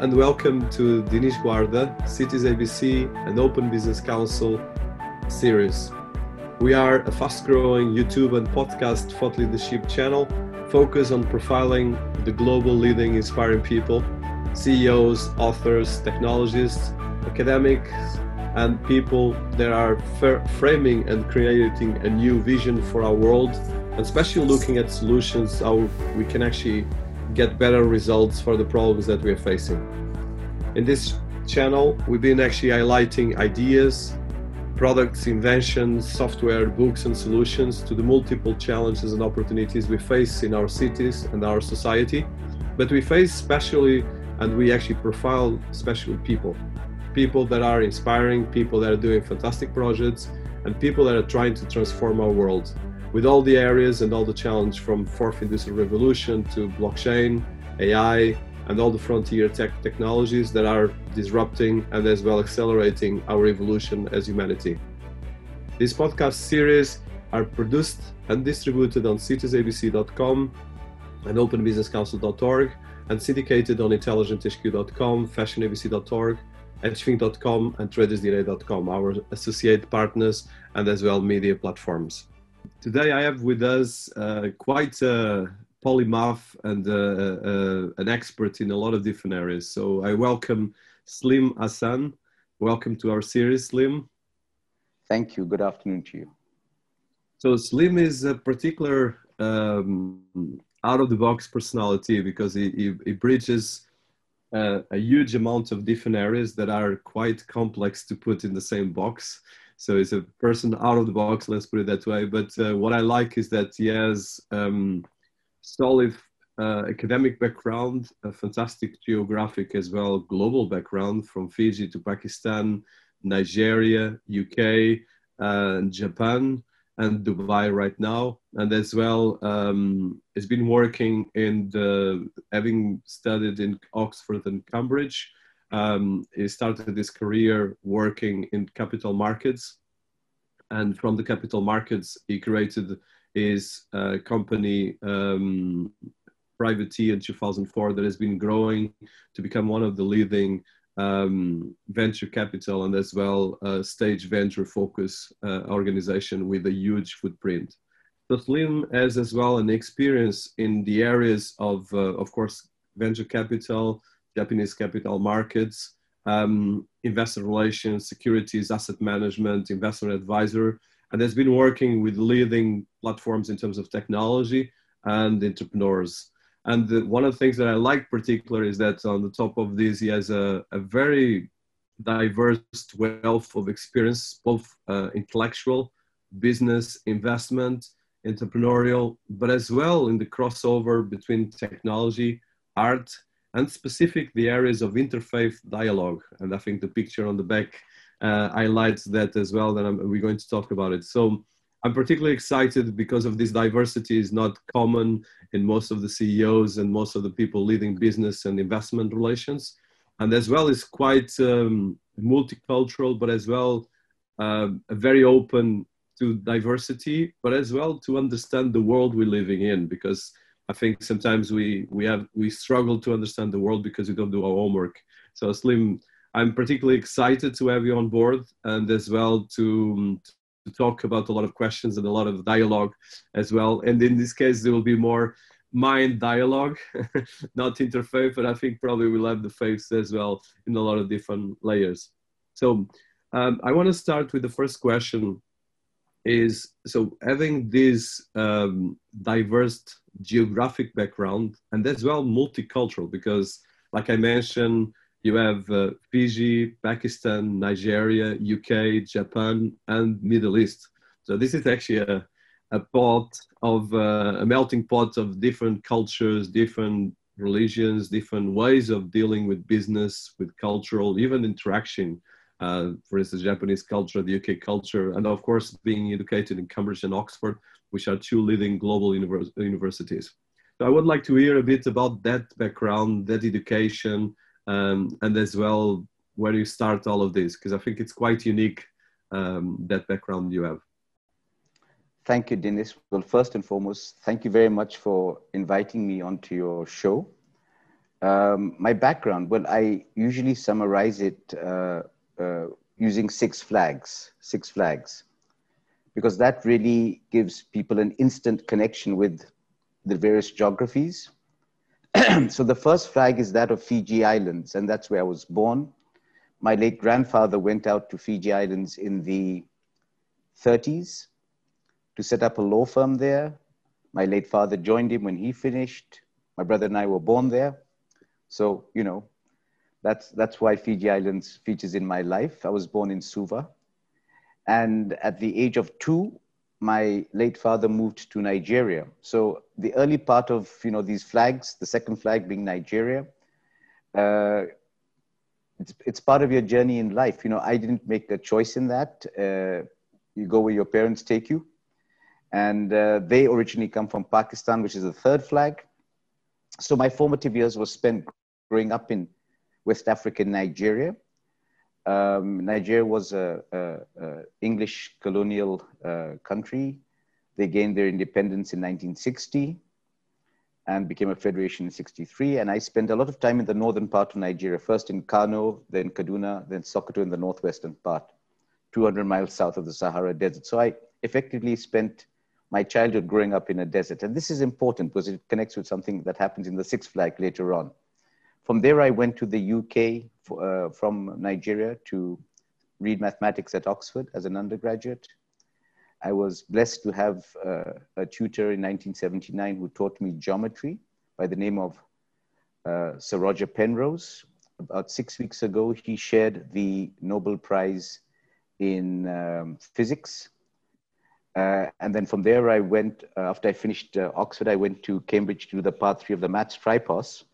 And welcome to Dinis Guarda, Cities ABC and Open Business Council series. We are a fast growing YouTube and podcast thought leadership channel focused on profiling the global leading inspiring people, CEOs, authors, technologists, academics, and people that are framing and creating a new vision for our world, and especially looking at solutions how we can actually get better results for the problems that we are facing. In this channel, we've been actually highlighting ideas, products, inventions, software, books, and solutions to the multiple challenges and opportunities we face in our cities and our society. But we face especially, and we actually profile especially people people that are inspiring, people that are doing fantastic projects, and people that are trying to transform our world with all the areas and all the challenge from fourth industrial revolution to blockchain, AI, and all the frontier tech technologies that are disrupting and as well accelerating our evolution as humanity. These podcast series are produced and distributed on citiesabc.com and openbusinesscouncil.org and syndicated on intelligenthq.com, fashionabc.org, hedgethink.com and tradersdirect.com, our associate partners and as well media platforms. Today I have with us uh, quite a polymath and uh, uh, an expert in a lot of different areas. So I welcome Sleem Hasan. Welcome to our series, Sleem. Thank you. Good afternoon to you. So Sleem is a particular um, out of the box personality because he, he, he bridges uh, a huge amount of different areas that are quite complex to put in the same box. So he's a person out of the box, let's put it that way. But uh, what I like is that he has um, solid uh, academic background, a fantastic geographic as well, global background from Fiji to Pakistan, Nigeria, UK, uh, Japan, and Dubai right now. And as well, um, has been working in the, having studied in Oxford and Cambridge um, he started his career working in capital markets. And from the capital markets, he created his uh, company, um, Privity, in 2004, that has been growing to become one of the leading um, venture capital and as well uh, stage venture focus uh, organization with a huge footprint. So Sleem has as well an experience in the areas of, uh, of course, venture capital, Japanese capital markets, um, investor relations, securities, asset management, investment advisor, and has been working with leading platforms in terms of technology and entrepreneurs. And the, one of the things that I like particular is that on the top of this, he has a, a very diverse wealth of experience, both uh, intellectual, business, investment, entrepreneurial, but as well in the crossover between technology, art, and specific the areas of interfaith dialogue. And I think the picture on the back uh, highlights that as well. That I'm, we're going to talk about it. So I'm particularly excited because of this diversity is not common in most of the CEOs and most of the people leading business and investment relations. And as well is quite um, multicultural, but as well uh, very open to diversity, but as well to understand the world we're living in because I think sometimes we we have we struggle to understand the world because we don't do our homework. So Sleem, I'm particularly excited to have you on board and as well to to talk about a lot of questions and a lot of dialogue as well. And in this case, there will be more mind dialogue, not interfaith, but I think probably we'll have the faiths as well in a lot of different layers. So um, I want to start with the first question is so having this um, diverse geographic background and as well multicultural because like i mentioned you have uh, fiji pakistan nigeria uk japan and middle east. So this is actually a, a pot of uh, a melting pot of different cultures different religions different ways of dealing with business with cultural even interaction uh, for instance, Japanese culture, the UK culture, and of course, being educated in Cambridge and Oxford, which are two leading global univers- universities. So I would like to hear a bit about that background, that education, um, and as well where you start all of this, because I think it's quite unique, um, that background you have. Thank you, Dinis. Well, first and foremost, thank you very much for inviting me onto your show. Um, my background, well, I usually summarize it uh, uh, using six flags, six flags, because that really gives people an instant connection with the various geographies. so the first flag is that of Fiji Islands, and that's where I was born. My late grandfather went out to Fiji Islands in the 30s to set up a law firm there. My late father joined him when he finished. My brother and I were born there. So, you know, that's, that's why Fiji Islands features in my life. I was born in Suva. And at the age of two, my late father moved to Nigeria. So the early part of, you know, these flags, the second flag being Nigeria, uh, it's, it's part of your journey in life. You know, I didn't make a choice in that. Uh, you go where your parents take you. And uh, they originally come from Pakistan, which is the third flag. So my formative years were spent growing up in West Africa, Nigeria. Um, Nigeria was a, a, a English colonial uh, country. They gained their independence in 1960 and became a federation in 63. And I spent a lot of time in the northern part of Nigeria, first in Kano, then Kaduna, then Sokoto in the northwestern part, 200 miles south of the Sahara Desert. So I effectively spent my childhood growing up in a desert. And this is important because it connects with something that happens in the Six Flag later on. From there, I went to the UK for, uh, from Nigeria to read mathematics at Oxford as an undergraduate. I was blessed to have uh, a tutor in 1979 who taught me geometry by the name of uh, Sir Roger Penrose. About six weeks ago, he shared the Nobel Prize in um, physics uh, and then from there, I went, uh, after I finished uh, Oxford, I went to Cambridge to do the part three of the maths tripos.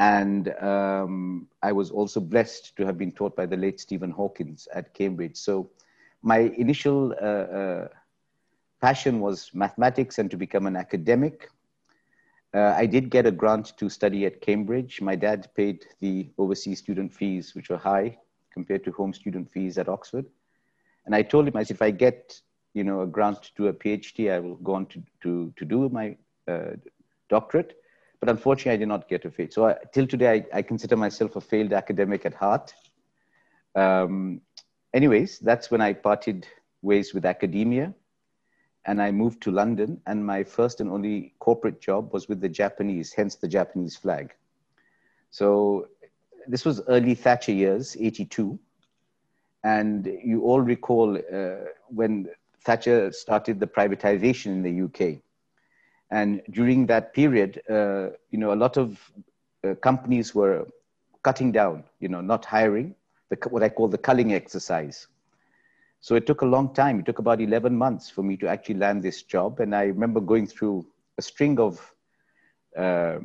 And um, I was also blessed to have been taught by the late Stephen Hawkins at Cambridge. So my initial uh, uh, passion was mathematics and to become an academic. Uh, I did get a grant to study at Cambridge. My dad paid the overseas student fees, which were high compared to home student fees at Oxford. And I told him, I said, if I get you know, a grant to do a PhD, I will go on to, to, to do my uh, doctorate. But unfortunately, I did not get a fit. So I, till today, I, I, consider myself a failed academic at heart. Um, anyways, that's when I parted ways with academia and I moved to London. And my first and only corporate job was with the Japanese, hence the Japanese flag. So this was early Thatcher years, 82. And you all recall uh, when Thatcher started the privatization in the UK. And during that period, uh, you know, a lot of uh, companies were cutting down, you know, not hiring, the, what I call the culling exercise. So it took a long time. It took about 11 months for me to actually land this job. And I remember going through a string of uh,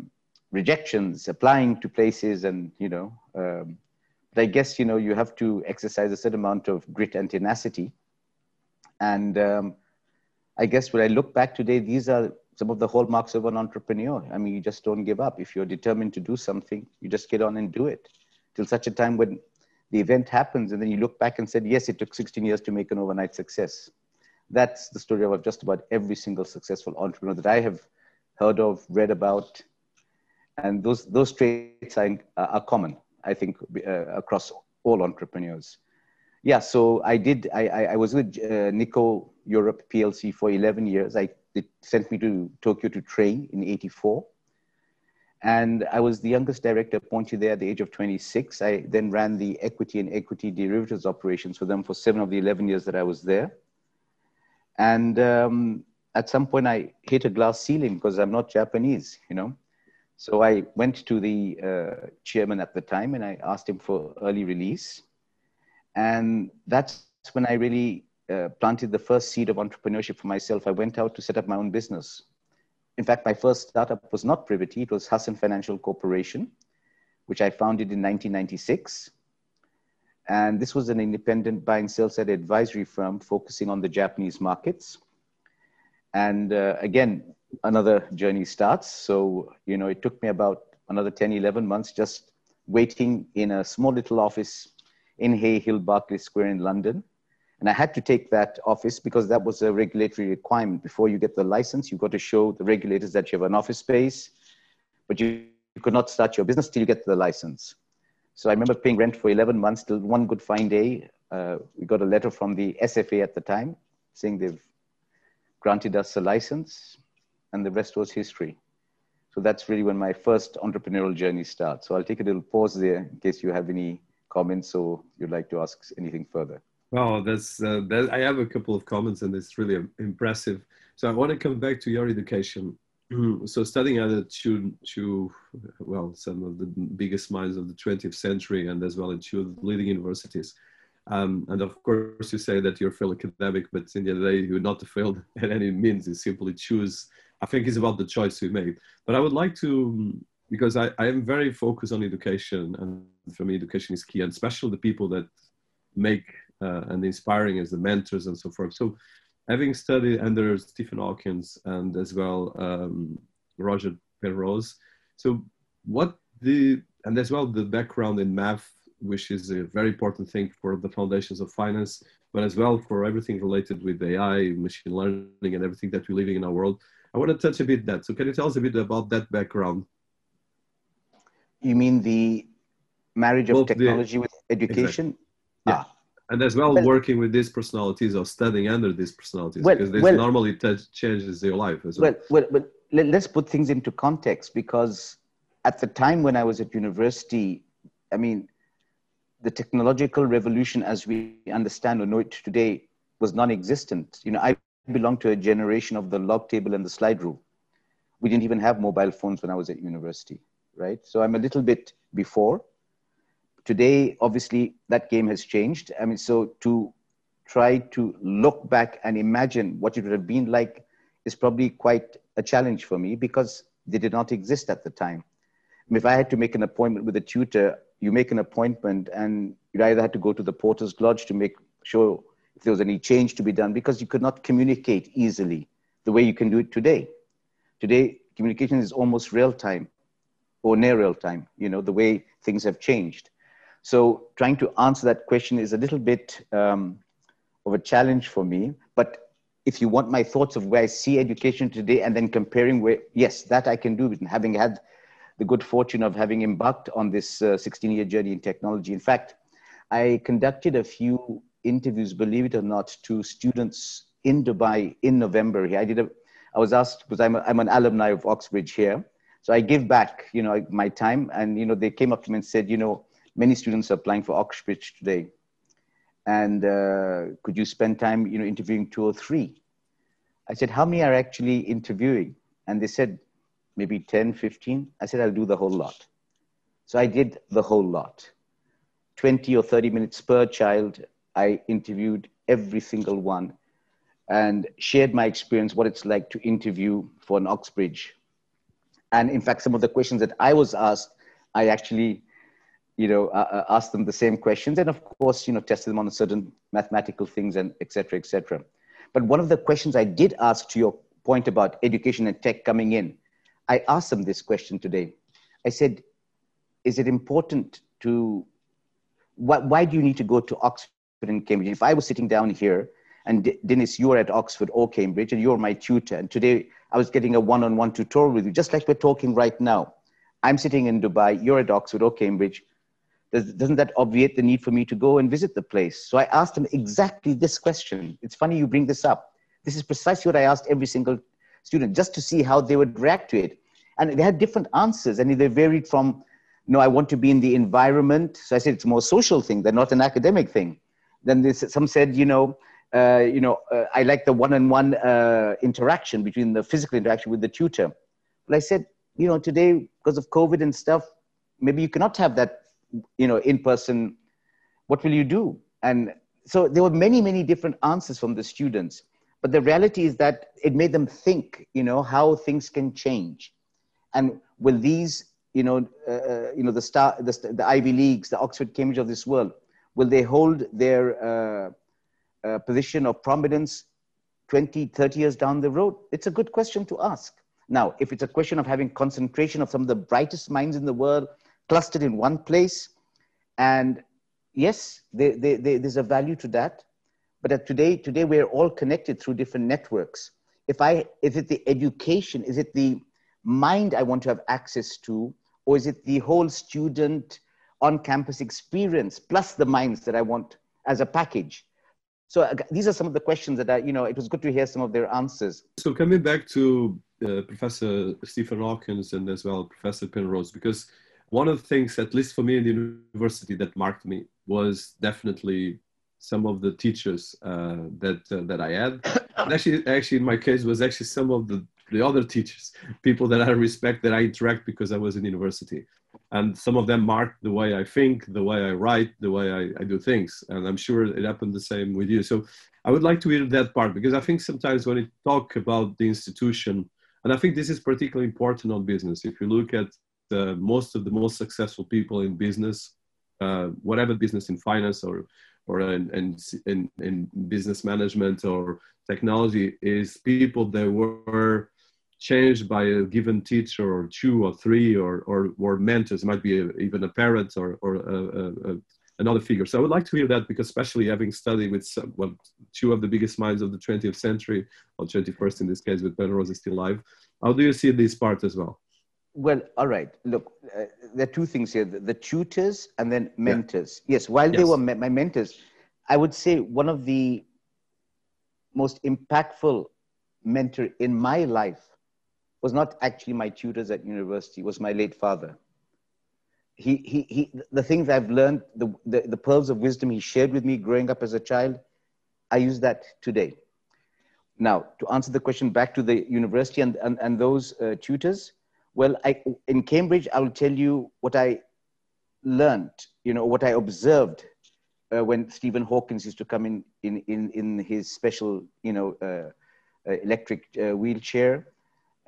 rejections, applying to places and, you know, um, but I guess, you know, you have to exercise a certain amount of grit and tenacity and um, I guess when I look back today, these are some of the hallmarks of an entrepreneur. I mean, you just don't give up. If you're determined to do something, you just get on and do it till such a time when the event happens and then you look back and said, yes, it took 16 years to make an overnight success. That's the story of just about every single successful entrepreneur that I have heard of, read about. And those, those traits are, are common, I think, uh, across all entrepreneurs. Yeah, so I did. I, I, was with uh, Nikko Europe PLC for 11 years. I it sent me to Tokyo to train in '84, and I was the youngest director appointed there at the age of 26. I then ran the equity and equity derivatives operations for them for seven of the 11 years that I was there. And um, at some point, I hit a glass ceiling because I'm not Japanese, you know. So I went to the uh, chairman at the time and I asked him for early release and that's when I really uh, planted the first seed of entrepreneurship for myself. I went out to set up my own business. In fact, my first startup was not Privity, it was Hasan Financial Corporation, which I founded in 1996. And this was an independent buy and sell side advisory firm focusing on the Japanese markets. And uh, again, another journey starts. So, you know, it took me about another 10, 11 months just waiting in a small little office in Hay Hill, Berkeley Square in London. And I had to take that office because that was a regulatory requirement. Before you get the license, you've got to show the regulators that you have an office space, but you could not start your business till you get the license. So I remember paying rent for 11 months till one good fine day. Uh, we got a letter from the SFA at the time saying they've granted us a license, and the rest was history. So that's really when my first entrepreneurial journey starts. So I'll take a little pause there in case you have any comments or you'd like to ask anything further. Oh, that's uh, that, I have a couple of comments, and it's really impressive. So I want to come back to your education. so studying at two, two, well, some of the biggest minds of the 20th century, and as well in two leading universities. Um, and of course, you say that you're a failed academic, but in the end of the day, you're not a failed at any means. You simply choose. I think it's about the choice you made. But I would like to, because I, I am very focused on education, and for me, education is key, and especially the people that make uh, and inspiring as the mentors and so forth. So, having studied under Stephen Hawkins and as well um, Roger Penrose, so what the and as well the background in math which is a very important thing for the foundations of finance, but as well for everything related with AI, machine learning, and everything that we're living in our world. I want to touch a bit that. So, can you tell us a bit about that background? You mean the marriage of Both technology the, with education? Exactly. Yeah. Ah. And as well, well, working with these personalities or studying under these personalities, well, because this well, normally changes your life as well. Well, well, well, let's put things into context because at the time when I was at university, I mean, the technological revolution as we understand or know it today was non-existent. You know, I belong to a generation of the log table and the slide rule. We didn't even have mobile phones when I was at university, right? So I'm a little bit before. Today, obviously, that game has changed. I mean, so to try to look back and imagine what it would have been like is probably quite a challenge for me because they did not exist at the time. I mean, if I had to make an appointment with a tutor, you make an appointment and you either had to go to the porter's lodge to make sure if there was any change to be done because you could not communicate easily the way you can do it today. Today, communication is almost real time or near real time, you know, the way things have changed. So trying to answer that question is a little bit um, of a challenge for me. But if you want my thoughts of where I see education today and then comparing where, yes, that I can do, having had the good fortune of having embarked on this 16 uh, year journey in technology. In fact, I conducted a few interviews, believe it or not, to students in Dubai in November. I did a, I was asked because I'm, a, I'm an alumni of Oxbridge here. So I give back, you know, my time. And, you know, they came up to me and said, you know, many students are applying for Oxbridge today. And uh, could you spend time, you know, interviewing two or three? I said, how many are actually interviewing? And they said, maybe 10, 15. I said, I'll do the whole lot. So I did the whole lot. 20 or 30 minutes per child. I interviewed every single one and shared my experience, what it's like to interview for an Oxbridge. And in fact, some of the questions that I was asked, I actually, you know, uh, uh them the same questions, and of course, you know, tested them on certain mathematical things and et cetera, et cetera. But one of the questions I did ask to your point about education and tech coming in, I asked them this question today. I said, is it important to, why, why do you need to go to Oxford and Cambridge? If I was sitting down here and Dinis, you're at Oxford or Cambridge and you're my tutor, and today I was getting a one-on-one tutorial with you, just like we're talking right now. I'm sitting in Dubai, you're at Oxford or Cambridge. Does, doesn't that obviate the need for me to go and visit the place? So I asked them exactly this question. It's funny you bring this up. This is precisely what I asked every single student just to see how they would react to it. And they had different answers, and they varied from, no, I want to be in the environment. So I said it's more social thing, than not an academic thing. Then this, some said, you know, uh, you know, uh, I like the one-on-one uh, interaction between the physical interaction with the tutor. But I said, you know, today because of COVID and stuff, maybe you cannot have that, you know, in person. What will you do? And so there were many, many different answers from the students but the reality is that it made them think you know how things can change and will these you know uh, uh, you know the star the, the ivy leagues the oxford cambridge of this world will they hold their uh, uh, position of prominence 20 30 years down the road it's a good question to ask now if it's a question of having concentration of some of the brightest minds in the world clustered in one place and yes they, they, they, there's a value to that but today, today we're all connected through different networks. If I, is it the education? Is it the mind I want to have access to, or is it the whole student on campus experience plus the minds that I want as a package? So uh, these are some of the questions that I, you know, it was good to hear some of their answers. So coming back to uh, Professor Stephen Hawkins and as well Professor Penrose, because one of the things, at least for me in the university, that marked me was definitely some of the teachers uh, that uh, that I had. And actually, actually, in my case, was actually some of the the other teachers, people that I respect, that I interact because I was in university. And some of them marked the way I think, the way I write, the way I, I do things. And I'm sure it happened the same with you. So I would like to hear that part because I think sometimes when you talk about the institution, and I think this is particularly important on business. If you look at the, most of the most successful people in business, uh, whatever business in finance or or in, in, in, in business management or technology, is people that were changed by a given teacher or two or three or, or, or mentors, it might be a, even a parent or, or a, a, another figure. So I would like to hear that because especially having studied with some, well, two of the biggest minds of the 20th century, or 21st in this case with Penrose is still alive. How do you see this part as well? Well, all right. Look, uh, there are two things here: the, the tutors and then mentors. Yeah. Yes, while yes. they were me- my mentors, I would say one of the most impactful mentor in my life was not actually my tutors at university, was my late father. He, he, he, the things I've learned, the, the, the pearls of wisdom he shared with me growing up as a child, I use that today. Now, to answer the question back to the university and, and, and those uh, tutors, well, I, in Cambridge, I will tell you what I learned, you know, what I observed uh, when Stephen Hawkins used to come in in, in, in his special, you know, uh, uh electric uh, wheelchair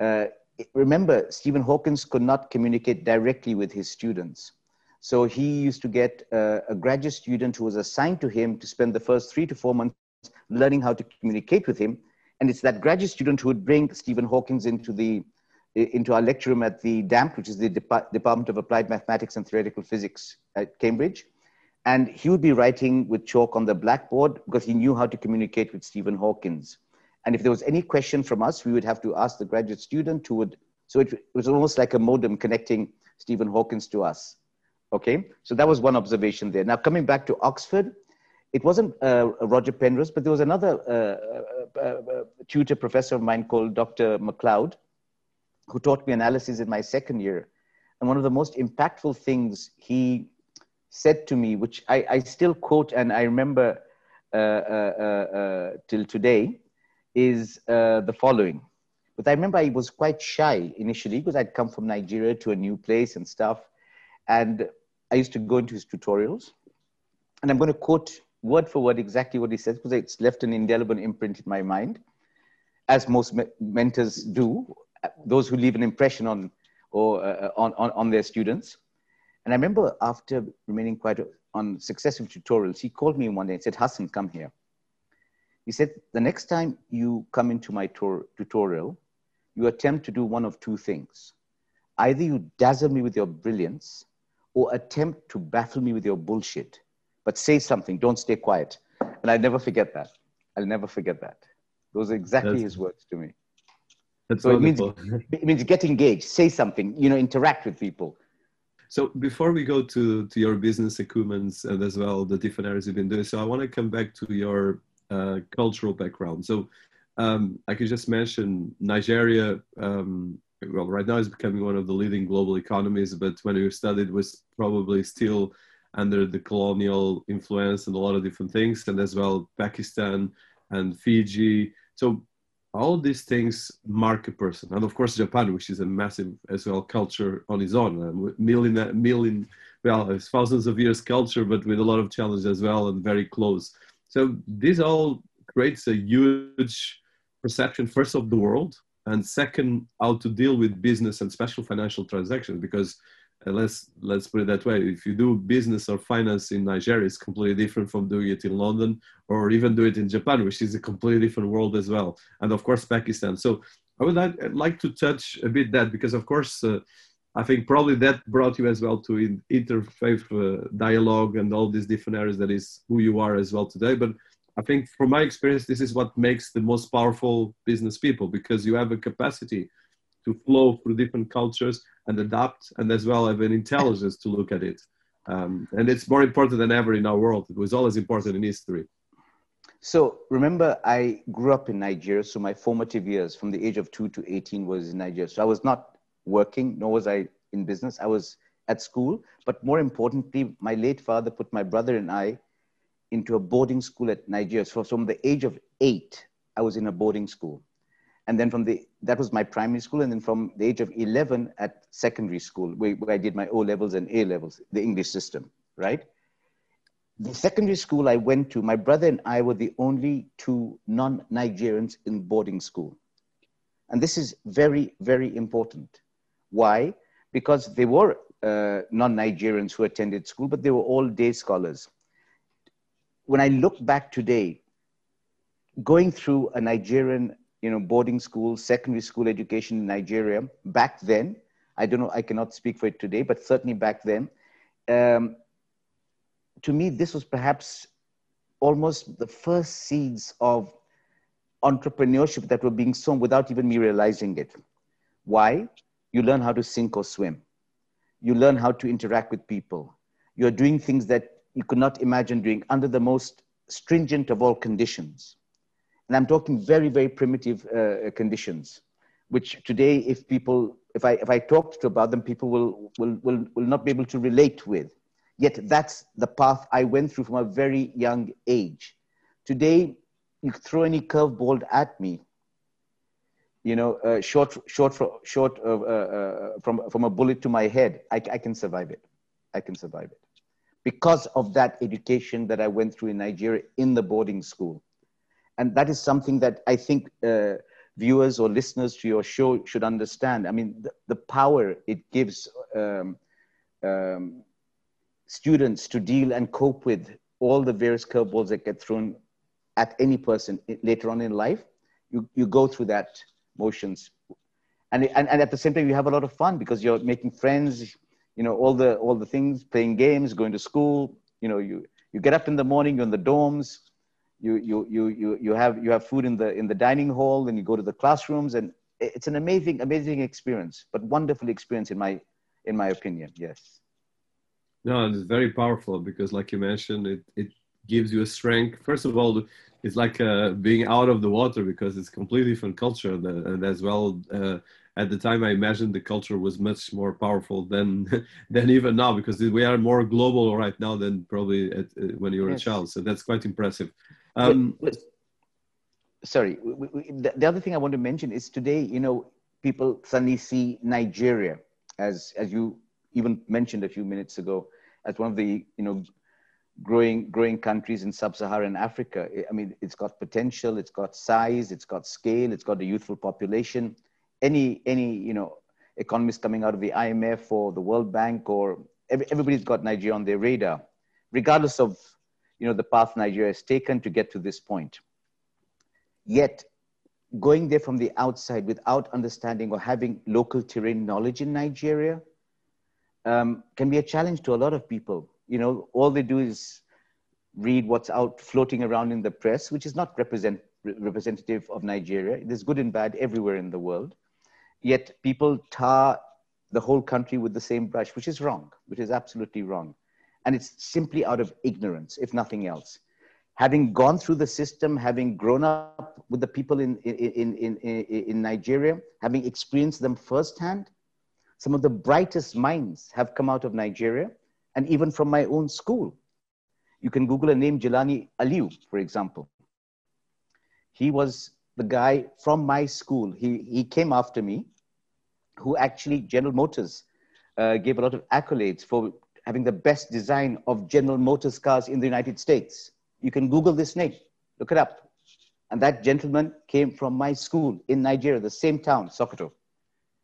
uh, remember, Stephen Hawkins could not communicate directly with his students. So he used to get uh, a graduate student who was assigned to him to spend the first three to four months learning how to communicate with him. And it's that graduate student who would bring Stephen Hawkins into the into our lecture room at the DAMP, which is the Dep- Department of Applied Mathematics and Theoretical Physics at Cambridge. And he would be writing with chalk on the blackboard because he knew how to communicate with Stephen Hawkins. And if there was any question from us, we would have to ask the graduate student who would, so it, it was almost like a modem connecting Stephen Hawkins to us. Okay, so that was one observation there. Now, coming back to Oxford, it wasn't uh, Roger Penrose, but there was another uh, uh, uh tutor professor of mine called Dr. McLeod, who taught me analysis in my second year. And one of the most impactful things he said to me, which I, I still quote and I remember uh, uh, till today, is uh, the following. But I remember I was quite shy initially because I'd come from Nigeria to a new place and stuff. And I used to go into his tutorials. And I'm going to quote word for word exactly what he says because it's left an indelible imprint in my mind, as most me- mentors do, those who leave an impression on, or, uh, on, on, on their students. And I remember after remaining quite on successive tutorials, he called me one day and said, Hasan, come here. He said, the next time you come into my tor- tutorial, you attempt to do one of two things. Either you dazzle me with your brilliance or attempt to baffle me with your bullshit. But say something, don't stay quiet. And I'll never forget that. I'll never forget that. Those are exactly that's, his words to me. That's so wonderful. it means, it means get engaged, say something, you know, interact with people. So before we go to, to your business acumen and as well the different areas you've been doing, so I want to come back to your uh, cultural background. So um, I could just mention Nigeria. Um, well, right now is becoming one of the leading global economies, but when we studied was probably still under the colonial influence and a lot of different things, and as well Pakistan and Fiji. So all these things mark a person, and of course Japan, which is a massive as well culture on its own, a million, million, well, it's thousands of years culture, but with a lot of challenges as well, and very close. So this all creates a huge perception, first of the world, and second, how to deal with business and special financial transactions. Because uh, let's let's put it that way: if you do business or finance in Nigeria, it's completely different from doing it in London or even do it in Japan, which is a completely different world as well. And of course, Pakistan. So I would like, like to touch a bit that because, of course. Uh, I think probably that brought you as well to in, interfaith uh, dialogue and all these different areas that is who you are as well today. But I think from my experience, this is what makes the most powerful business people because you have a capacity to flow through different cultures and adapt, and as well have an intelligence to look at it. Um, and it's more important than ever in our world. It was always important in history. So remember, I grew up in Nigeria. So my formative years, from the age of two to 18, was in Nigeria. So I was not working, nor was I in business. I was at school. But more importantly, my late father put my brother and I into a boarding school at Nigeria. So from the age of eight, I was in a boarding school. And then from the, that was my primary school. And then from the age of 11 at secondary school, where, where I did my O levels and A levels, the English system, right? The secondary school I went to, my brother and I were the only two non Nigerians in boarding school. And this is very, very important. Why? Because they were uh, non Nigerians who attended school, but they were all day scholars. When I look back today, going through a Nigerian you know, boarding school, secondary school education in Nigeria back then, I don't know, I cannot speak for it today, but certainly back then, um, to me, this was perhaps almost the first seeds of entrepreneurship that were being sown without even me realizing it. Why? You learn how to sink or swim. You learn how to interact with people. You're doing things that you could not imagine doing under the most stringent of all conditions. And I'm talking very, very primitive uh, conditions, which today, if people, if I, if I talked to about them, people will, will, will, will not be able to relate with. Yet that's the path I went through from a very young age. Today, you throw any curveball at me, you know, uh, short, short, short uh, uh, from, from a bullet to my head, I, I can survive it. I can survive it. Because of that education that I went through in Nigeria in the boarding school and that is something that I think uh, viewers or listeners to your show should understand. I mean, the, the power it gives um, um, students to deal and cope with all the various curveballs that get thrown at any person later on in life. You, you go through that motions. And, and, and at the same time, you have a lot of fun because you're making friends, you know, all the, all the things, playing games, going to school, you know, you, you get up in the morning, you're in the dorms, you you you you you have you have food in the in the dining hall then you go to the classrooms and it's an amazing amazing experience but wonderful experience in my in my opinion yes. No it's very powerful because like you mentioned it it gives you a strength. First of all it's like uh, being out of the water because it's completely different culture and as well uh, at the time i imagined the culture was much more powerful than than even now because we are more global right now than probably at, uh, when you were yes. a child. So that's quite impressive um, but, but, sorry, we, we, the, the other thing I want to mention is today, you know, people suddenly see Nigeria as, as you even mentioned a few minutes ago, as one of the, you know, growing growing countries in sub-Saharan Africa. I mean, it's got potential, it's got size, it's got scale, it's got a youthful population. Any any you know economists coming out of the IMF or the World Bank or everybody's got Nigeria on their radar, regardless of you know, the path Nigeria has taken to get to this point. Yet, going there from the outside without understanding or having local terrain knowledge in Nigeria um, can be a challenge to a lot of people. You know, all they do is read what's out floating around in the press, which is not represent, representative of Nigeria. There's good and bad everywhere in the world. Yet people tar the whole country with the same brush, which is wrong, which is absolutely wrong. And it's simply out of ignorance, if nothing else. Having gone through the system, having grown up with the people in, in, in, in, in Nigeria, having experienced them firsthand, some of the brightest minds have come out of Nigeria and even from my own school. You can Google a name, Jelani Aliyu, for example. He was the guy from my school. He, he came after me, who actually General Motors uh, gave a lot of accolades for having the best design of General Motors cars in the United States. You can Google this name, look it up. And that gentleman came from my school in Nigeria, the same town, Sokoto.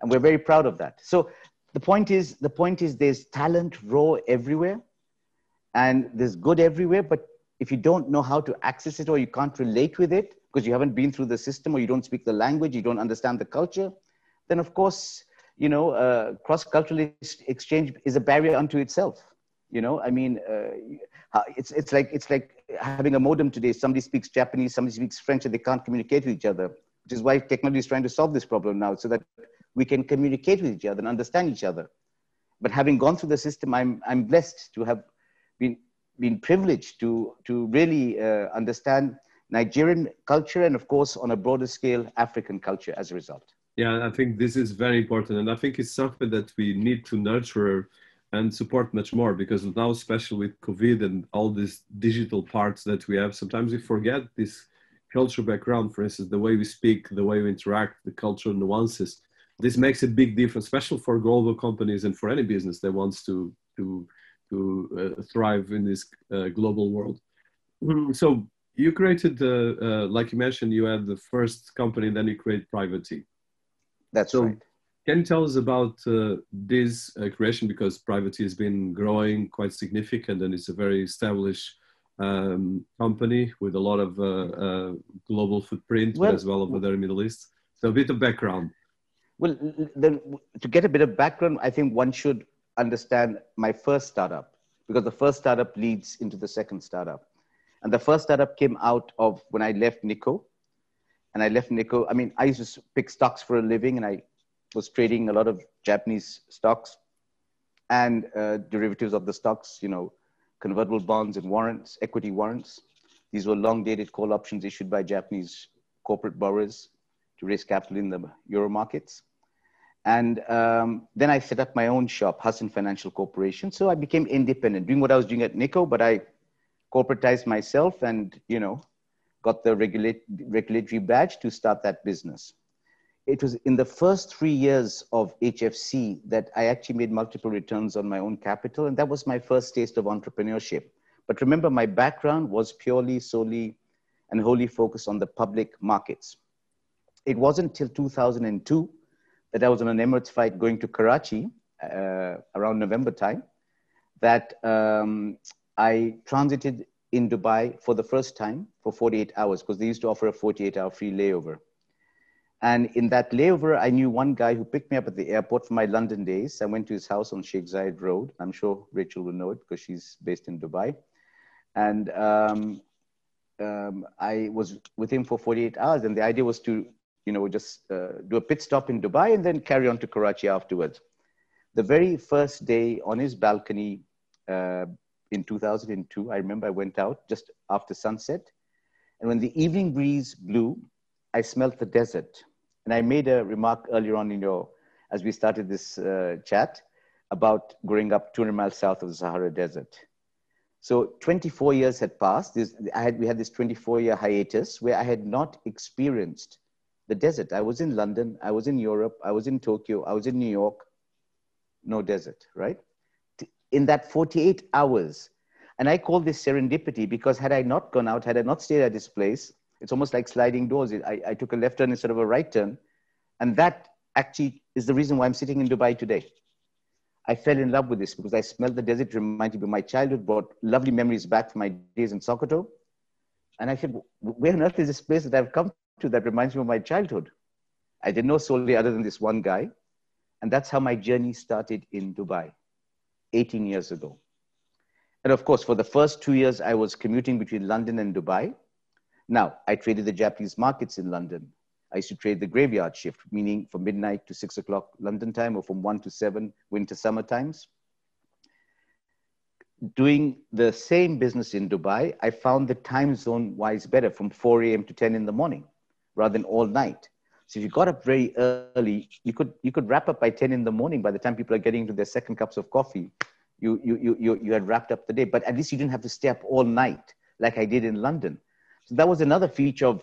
And we're very proud of that. So the point is, the point is there's talent raw everywhere and there's good everywhere, but if you don't know how to access it or you can't relate with it because you haven't been through the system or you don't speak the language, you don't understand the culture, then of course you know, uh, cross-cultural exchange is a barrier unto itself. You know, I mean, uh, it's it's like it's like having a modem today. Somebody speaks Japanese, somebody speaks French, and they can't communicate with each other. Which is why technology is trying to solve this problem now, so that we can communicate with each other and understand each other. But having gone through the system, I'm, I'm blessed to have been, been privileged to, to really uh, understand Nigerian culture and, of course, on a broader scale, African culture as a result. Yeah, I think this is very important. And I think it's something that we need to nurture and support much more because now especially with covid and all these digital parts that we have sometimes we forget this cultural background. For instance the way we speak the way we interact the cultural nuances. This makes a big difference especially for global companies and for any business that wants to to to uh, thrive in this uh, global world. So you created uh, uh, like you mentioned you had the first company then you create Privity that's so, right can you tell us about uh, this uh, creation because Privity has been growing quite significant and it's a very established um, company with a lot of uh, uh global footprint well, as well over there in the Middle East. So a bit of background. Well, then to get a bit of background, I think one should understand my first startup because the first startup leads into the second startup. And the first startup came out of when I left Nikko. And I left Nikko. I mean, I used to pick stocks for a living and I was trading a lot of Japanese stocks and uh, derivatives of the stocks, you know, convertible bonds and warrants, equity warrants. These were long dated call options issued by Japanese corporate borrowers to raise capital in the euro markets. And um, then I set up my own shop, Hasan Financial Corporation. So I became independent, doing what I was doing at Nikko, but I corporatized myself and, you know, got the regulate, regulatory badge to start that business it was in the first three years of HFC that I actually made multiple returns on my own capital. And that was my first taste of entrepreneurship. But remember, my background was purely, solely, and wholly focused on the public markets. It wasn't until 2002 that I was on an Emirates flight going to Karachi uh, around November time that um, I transited in Dubai for the first time for 48 hours because they used to offer a 48 hour free layover. And in that layover, I knew one guy who picked me up at the airport for my London days. I went to his house on Sheikh Zayed Road. I'm sure Rachel will know it because she's based in Dubai. And um, um, I was with him for 48 hours. And the idea was to, you know, just uh, do a pit stop in Dubai and then carry on to Karachi afterwards. The very first day on his balcony uh, in 2002, I remember I went out just after sunset. And when the evening breeze blew, I smelt the desert and I made a remark earlier on in your, as we started this uh, chat, about growing up 200 miles south of the Sahara Desert. So 24 years had passed. This, I had, we had this 24 year hiatus where I had not experienced the desert. I was in London, I was in Europe, I was in Tokyo, I was in New York. No desert, right? In that 48 hours. And I call this serendipity because had I not gone out, had I not stayed at this place, it's almost like sliding doors. I, I took a left turn instead of a right turn. And that actually is the reason why I'm sitting in Dubai today. I fell in love with this because I smelled the desert, reminded me of my childhood, brought lovely memories back from my days in Sokoto. And I said, where on earth is this place that I've come to that reminds me of my childhood? I didn't know solely other than this one guy. And that's how my journey started in Dubai 18 years ago. And of course, for the first two years, I was commuting between London and Dubai. Now, I traded the Japanese markets in London. I used to trade the graveyard shift, meaning from midnight to six o'clock London time or from one to seven winter summer times. Doing the same business in Dubai, I found the time zone wise better from 4 a.m. to 10 in the morning rather than all night. So if you got up very early, you could, you could wrap up by 10 in the morning. By the time people are getting into their second cups of coffee, you, you, you, you, you had wrapped up the day. But at least you didn't have to stay up all night like I did in London. So that was another feature of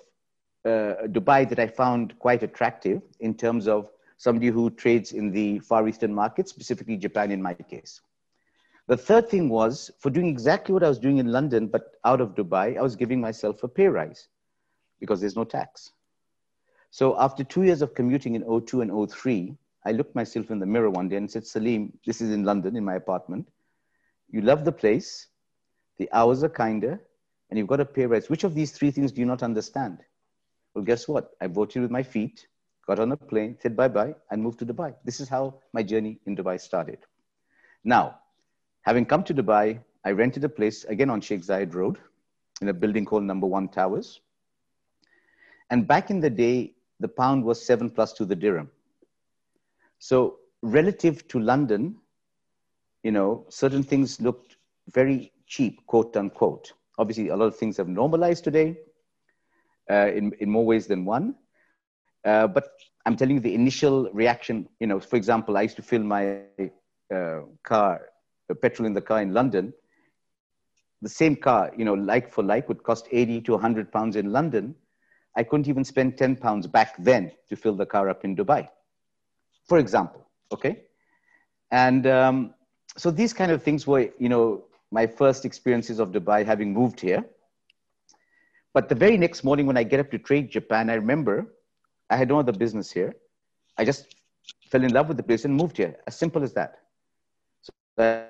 uh, Dubai that I found quite attractive in terms of somebody who trades in the Far Eastern market, specifically Japan in my case. The third thing was for doing exactly what I was doing in London, but out of Dubai, I was giving myself a pay rise because there's no tax. So after two years of commuting in 02 and 03, I looked myself in the mirror one day and said, Salim, this is in London in my apartment. You love the place. The hours are kinder and you've got a pay rise. Which of these three things do you not understand? Well, guess what? I voted with my feet, got on a plane, said bye bye, and moved to Dubai. This is how my journey in Dubai started. Now, having come to Dubai, I rented a place again on Sheikh Zayed Road in a building called Number One Towers. And back in the day, the pound was seven plus to the dirham. So relative to London, you know, certain things looked very cheap, quote unquote. Obviously, a lot of things have normalized today uh, in, in more ways than one. Uh, but I'm telling you the initial reaction, you know, for example, I used to fill my uh, car, petrol in the car in London. The same car, you know, like for like would cost 80 to 100 pounds in London. I couldn't even spend 10 pounds back then to fill the car up in Dubai, for example. Okay. And um, so these kind of things were, you know, my first experiences of Dubai having moved here. But the very next morning when I get up to trade Japan, I remember I had no other business here. I just fell in love with the place and moved here. As simple as that. So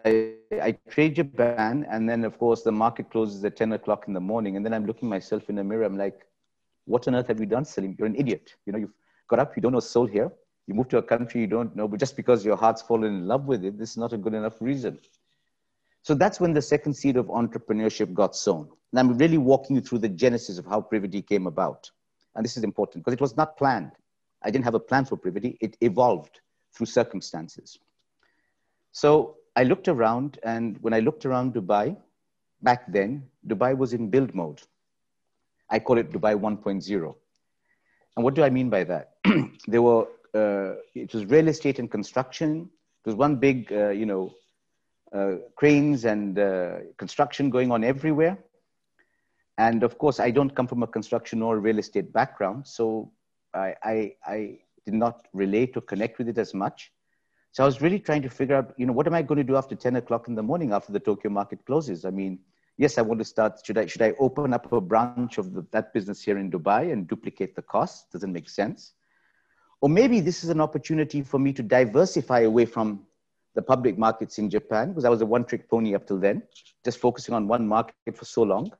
I, I trade Japan, and then of course the market closes at 10 o'clock in the morning. And then I'm looking myself in the mirror. I'm like, what on earth have you done, Sleem? You're an idiot. You know, you've got up, you don't know soul here. You move to a country you don't know, but just because your heart's fallen in love with it, this is not a good enough reason. So that's when the second seed of entrepreneurship got sown. And I'm really walking you through the genesis of how Privity came about. And this is important because it was not planned. I didn't have a plan for Privity. It evolved through circumstances. So I looked around, and when I looked around Dubai, back then, Dubai was in build mode. I call it Dubai 1.0. And what do I mean by that? there were, uh, it was real estate and construction. It was one big, uh, you know, uh, cranes and uh, construction going on everywhere. And of course, I don't come from a construction or real estate background, so I, I, I did not relate or connect with it as much. So I was really trying to figure out, you know, what am I going to do after 10 o'clock in the morning after the Tokyo market closes? I mean, yes, I want to start. Should I should I open up a branch of the, that business here in Dubai and duplicate the costs? Doesn't make sense. Or maybe this is an opportunity for me to diversify away from the public markets in Japan because I was a one trick pony up till then, just focusing on one market for so long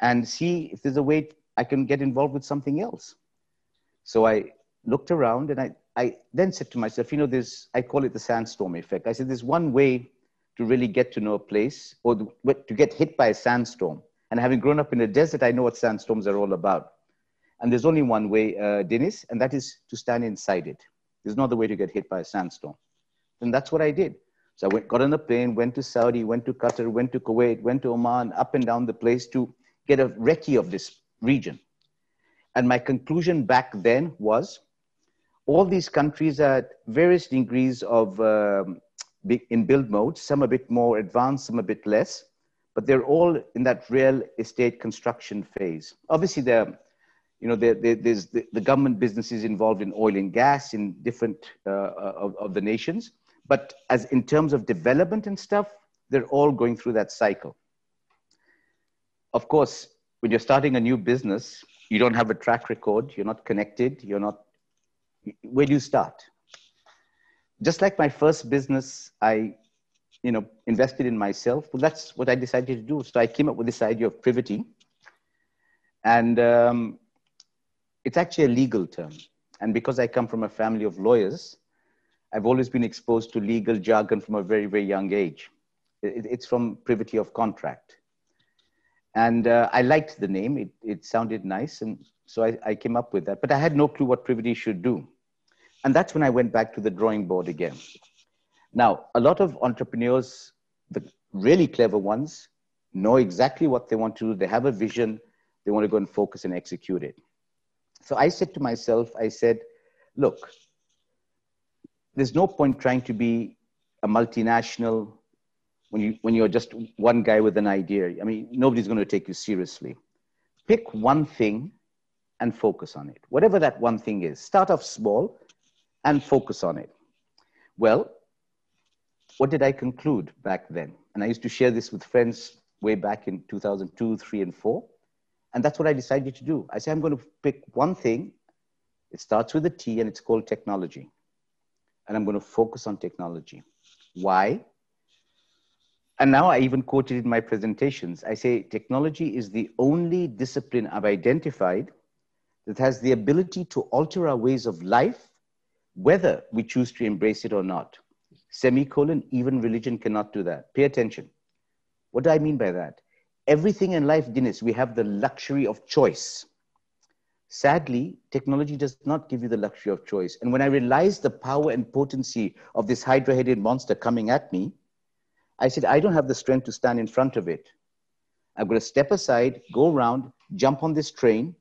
and see if there's a way I can get involved with something else. So I looked around and I, I then said to myself, you know, there's, I call it the sandstorm effect. I said, there's one way to really get to know a place or to get hit by a sandstorm. And having grown up in the desert, I know what sandstorms are all about. And there's only one way, uh, Dinis, and that is to stand inside it. There's no other way to get hit by a sandstorm. And that's what I did. So I went, got on a plane, went to Saudi, went to Qatar, went to Kuwait, went to Oman, up and down the place to get a recce of this region. And my conclusion back then was all these countries are at various degrees of um, in build mode, some a bit more advanced, some a bit less, but they're all in that real estate construction phase. Obviously, there, you know, there, there, there's the, the, government businesses involved in oil and gas in different uh, of, of the nations, but as in terms of development and stuff, they're all going through that cycle of course, when you're starting a new business, you don't have a track record, you're not connected, you're not, where do you start? Just like my first business, I, you know, invested in myself. Well, that's what I decided to do. So I came up with this idea of privity. And um, it's actually a legal term. And because I come from a family of lawyers, I've always been exposed to legal jargon from a very, very young age. it's from privity of contract and uh, I liked the name. It, it sounded nice. And so I, I came up with that. But I had no clue what Privity should do. And that's when I went back to the drawing board again. Now, a lot of entrepreneurs, the really clever ones, know exactly what they want to do. They have a vision. They want to go and focus and execute it. So I said to myself, I said, look, there's no point trying to be a multinational when you when you're just one guy with an idea i mean nobody's going to take you seriously pick one thing and focus on it whatever that one thing is start off small and focus on it. Well what did i conclude back then? And i used to share this with friends way back in 2002 3 and 4 and that's what i decided to do. I said i'm going to pick one thing. It starts with a t and it's called technology. And i'm going to focus on technology. Why? And now I even quote it in my presentations. I say technology is the only discipline I've identified that has the ability to alter our ways of life, whether we choose to embrace it or not. Semicolon, even religion cannot do that. Pay attention. What do I mean by that? Everything in life, Dinis, we have the luxury of choice. Sadly, technology does not give you the luxury of choice. And when I realized the power and potency of this hydra headed monster coming at me, I said, I don't have the strength to stand in front of it. I'm going to step aside, go around, jump on this train,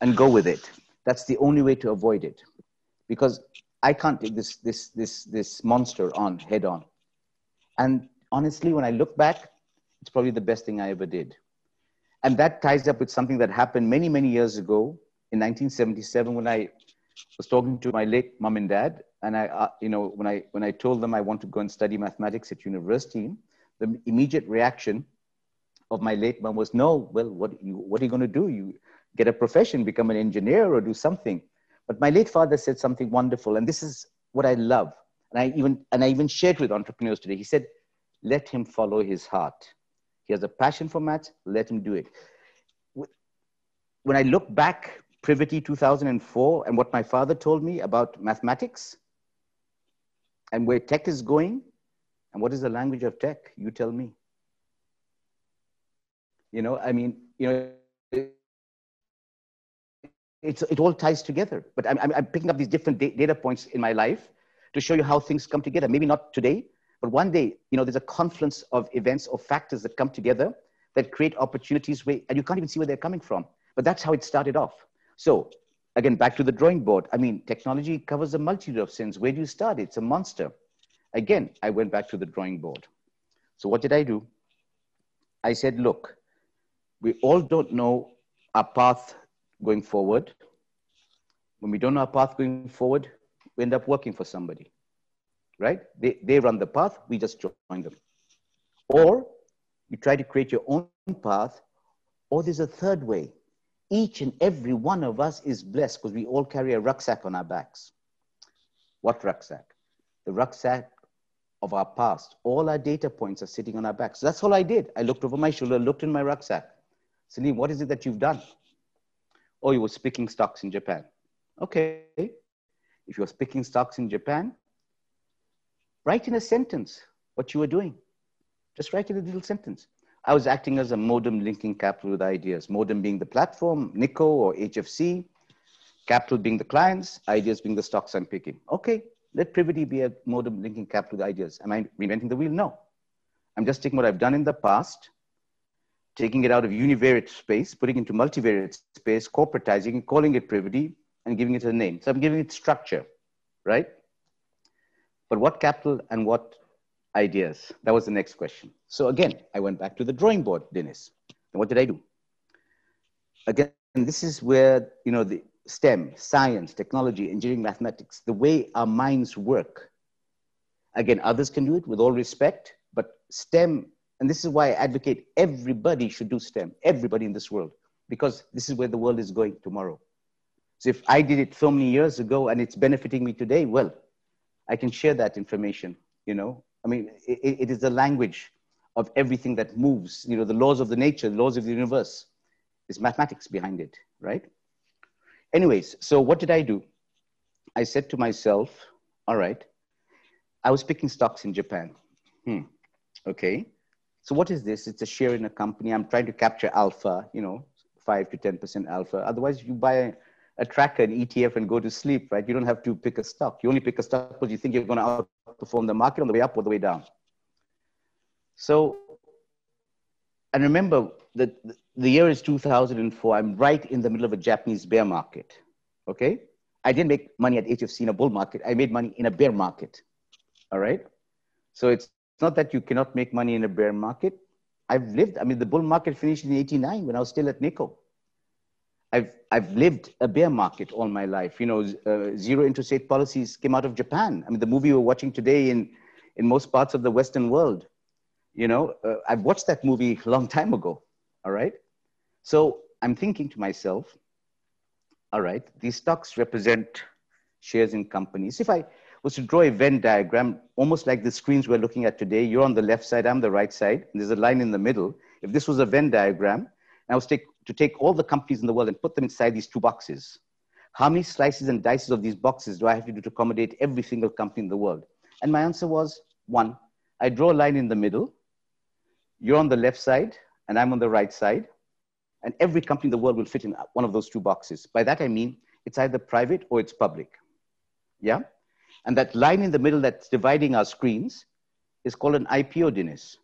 and go with it. That's the only way to avoid it. Because I can't take this, this, this, this monster on head on. And honestly, when I look back, it's probably the best thing I ever did. And that ties up with something that happened many, many years ago in 1977 when I was talking to my late mom and dad. And I, uh, you know, when I, when I told them I want to go and study mathematics at university, the immediate reaction of my late mom was, no, well, what, you, what are you going to do? You get a profession, become an engineer or do something. But my late father said something wonderful. And this is what I love. And I even, and I even shared with entrepreneurs today. He said, let him follow his heart. He has a passion for maths, let him do it. When I look back, Privity 2004, and what my father told me about mathematics and where tech is going, and what is the language of tech? You tell me. You know, I mean, you know, it's, it all ties together. But I'm, I'm, picking up these different da- data points in my life to show you how things come together. Maybe not today, but one day, you know, there's a confluence of events or factors that come together that create opportunities where, and you can't even see where they're coming from. But that's how it started off. So again, back to the drawing board. I mean, technology covers a multitude of sins. Where do you start? It's a monster. Again, I went back to the drawing board. So what did I do? I said, look, we all don't know our path going forward. When we don't know our path going forward, we end up working for somebody, right? They, they run the path, we just join them. Or you try to create your own path, or there's a third way. Each and every one of us is blessed because we all carry a rucksack on our backs. What rucksack? The rucksack of our past. All our data points are sitting on our backs. So that's all I did. I looked over my shoulder, looked in my rucksack. Sleem, what is it that you've done? Oh, you were picking stocks in Japan. Okay. If you were picking stocks in Japan, write in a sentence what you were doing. Just write in a little sentence. I was acting as a modem linking capital with ideas. Modem being the platform, Nikko or HFC, capital being the clients, ideas being the stocks I'm picking. Okay, let Privity be a modem linking capital with ideas. Am I reinventing the wheel? No. I'm just taking what I've done in the past taking it out of univariate space, putting it into multivariate space, corporatizing calling it privity, and giving it a name. So I'm giving it structure, right? But what capital and what ideas? That was the next question. So again, I went back to the drawing board, Dinis. And what did I do? Again, this is where, you know, the STEM, science, technology, engineering, mathematics, the way our minds work. Again, others can do it with all respect, but STEM and this is why I advocate everybody should do STEM, everybody in this world, because this is where the world is going tomorrow. So if I did it so many years ago and it's benefiting me today, well, I can share that information, you know. I mean, it, it is the language of everything that moves, you know, the laws of the nature, the laws of the universe. There's mathematics behind it, right? Anyways, so what did I do? I said to myself, all right, I was picking stocks in Japan. Hmm, okay. So what is this? It's a share in a company. I'm trying to capture alpha, you know, five to 10% alpha. Otherwise you buy a, a tracker, an ETF and go to sleep, right? You don't have to pick a stock. You only pick a stock because you think you're going to outperform the market on the way up or the way down. So, and remember that the year is 2004. I'm right in the middle of a Japanese bear market. Okay. I didn't make money at HFC in a bull market. I made money in a bear market. All right. So it's it's not that you cannot make money in a bear market. I've lived, I mean, the bull market finished in 89 when I was still at Nikko. I've, I've lived a bear market all my life. You know, uh, zero interest rate policies came out of Japan. I mean, the movie we're watching today in, in most parts of the Western world, you know, uh, I've watched that movie a long time ago. All right. So I'm thinking to myself, all right, these stocks represent shares in companies. If I, was to draw a Venn diagram, almost like the screens we're looking at today. You're on the left side, I'm the right side, and there's a line in the middle. If this was a Venn diagram, I was take, to take all the companies in the world and put them inside these two boxes. How many slices and dices of these boxes do I have to do to accommodate every single company in the world? And my answer was one. I draw a line in the middle. You're on the left side, and I'm on the right side. And every company in the world will fit in one of those two boxes. By that I mean it's either private or it's public. Yeah? And that line in the middle that's dividing our screens is called an IPO, Dinis.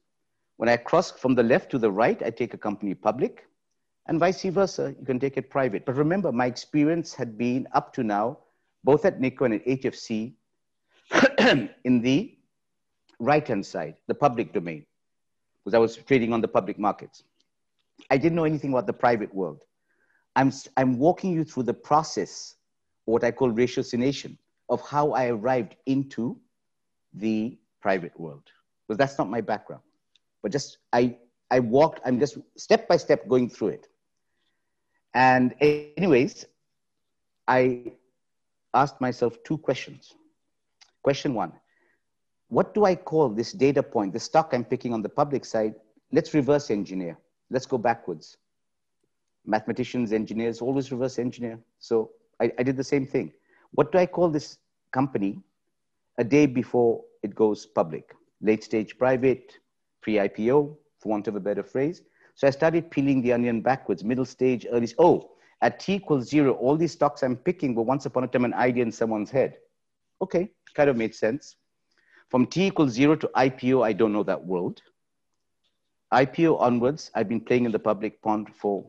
When I cross from the left to the right, I take a company public, and vice versa, you can take it private. But remember, my experience had been up to now, both at Nikko and at HFC, in the right hand side, the public domain, because I was trading on the public markets. I didn't know anything about the private world. I'm, I'm walking you through the process, what I call ratiocination, of how I arrived into the private world. Because that's not my background. But just, I, I walked, I'm just step by step going through it. And, anyways, I asked myself two questions. Question one What do I call this data point, the stock I'm picking on the public side? Let's reverse engineer. Let's go backwards. Mathematicians, engineers always reverse engineer. So I, I did the same thing. What do I call this company a day before it goes public? Late stage private, pre IPO, for want of a better phrase. So I started peeling the onion backwards, middle stage, early. Oh, at t equals zero, all these stocks I'm picking were once upon a time an idea in someone's head. Okay, kind of made sense. From t equals zero to IPO, I don't know that world. IPO onwards, I've been playing in the public pond for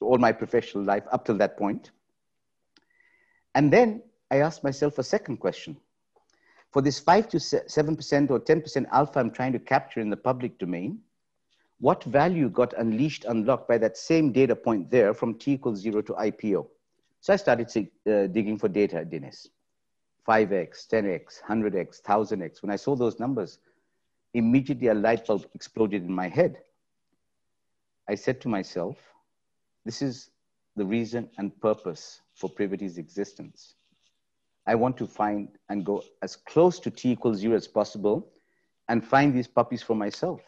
all my professional life up till that point. And then I asked myself a second question. For this 5 to 7% or 10% alpha I'm trying to capture in the public domain, what value got unleashed, unlocked by that same data point there from t equals zero to IPO? So I started uh, digging for data, Dinis. 5x, 10x, 100x, 1000x. When I saw those numbers, immediately a light bulb exploded in my head. I said to myself, this is the reason and purpose for Privity's existence. I want to find and go as close to t equals zero as possible and find these puppies for myself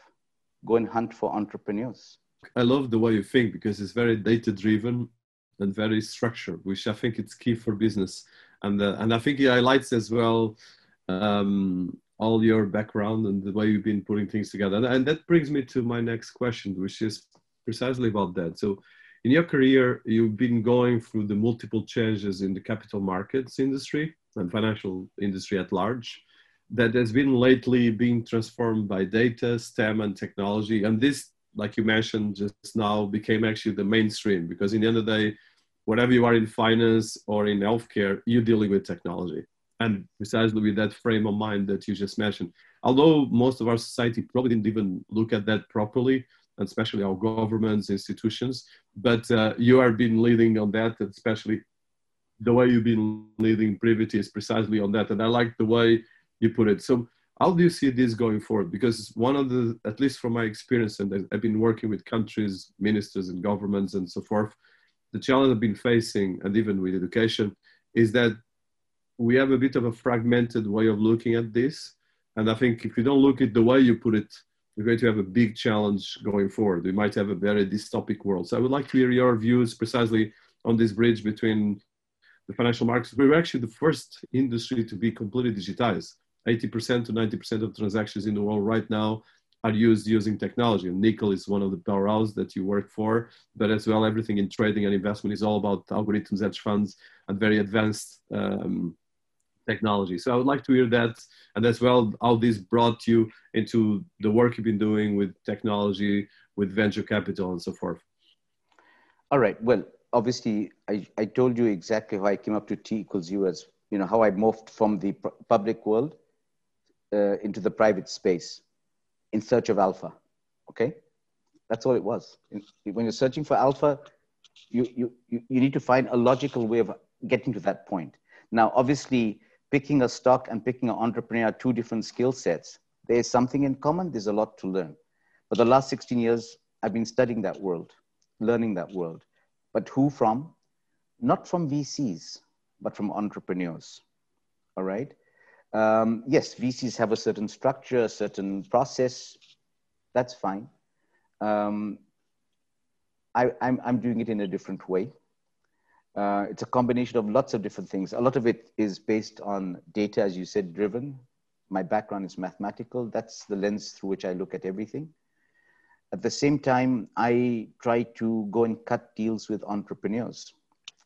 go and hunt for entrepreneurs. I love the way you think because it's very data driven and very structured, which I think it's key for business. And uh, and I think it highlights as well um, all your background and the way you've been putting things together. And, and that brings me to my next question, which is precisely about that. So, in your career, you've been going through the multiple changes in the capital markets industry and financial industry at large that has been lately being transformed by data, STEM, and technology. And this, like you mentioned just now, became actually the mainstream because in the end of the day, whatever you are in finance or in healthcare, you're dealing with technology. And precisely with that frame of mind that you just mentioned. Although most of our society probably didn't even look at that properly, especially our governments, institutions, but uh, you have been leading on that, especially the way you've been leading Privity is precisely on that. And I like the way you put it. So how do you see this going forward? Because one of the, at least from my experience, and I've been working with countries, ministers, and governments, and so forth, the challenge I've been facing, and even with education, is that we have a bit of a fragmented way of looking at this. And I think if you don't look at the way you put it, you're going to have a big challenge going forward. We might have a very dystopic world. So I would like to hear your views precisely on this bridge between the financial markets. We were actually the first industry to be completely digitized. 80% to 90% of transactions in the world right now are used using technology. And Nikko is one of the powerhouses that you work for, but as well, everything in trading and investment is all about algorithms, hedge funds, and very advanced um, technology. So I would like to hear that, and as well, how this brought you into the work you've been doing with technology, with venture capital, and so forth. All right. Well, obviously, I, I told you exactly how I came up to T equals U as, you know, how I moved from the public world uh, into the private space in search of alpha. Okay, that's all it was. When you're searching for alpha, you, you, you need to find a logical way of getting to that point. Now, obviously, picking a stock and picking an entrepreneur are two different skill sets. There is something in common, there's a lot to learn. But the last 16 years, I've been studying that world, learning that world. But who from? Not from VCs, but from entrepreneurs. All right? Um, yes, VCs have a certain structure, a certain process. That's fine. Um, I, am doing it in a different way. Uh, it's a combination of lots of different things. A lot of it is based on data, as you said, driven. My background is mathematical. That's the lens through which I look at everything. at the same time, I try to go and cut deals with entrepreneurs.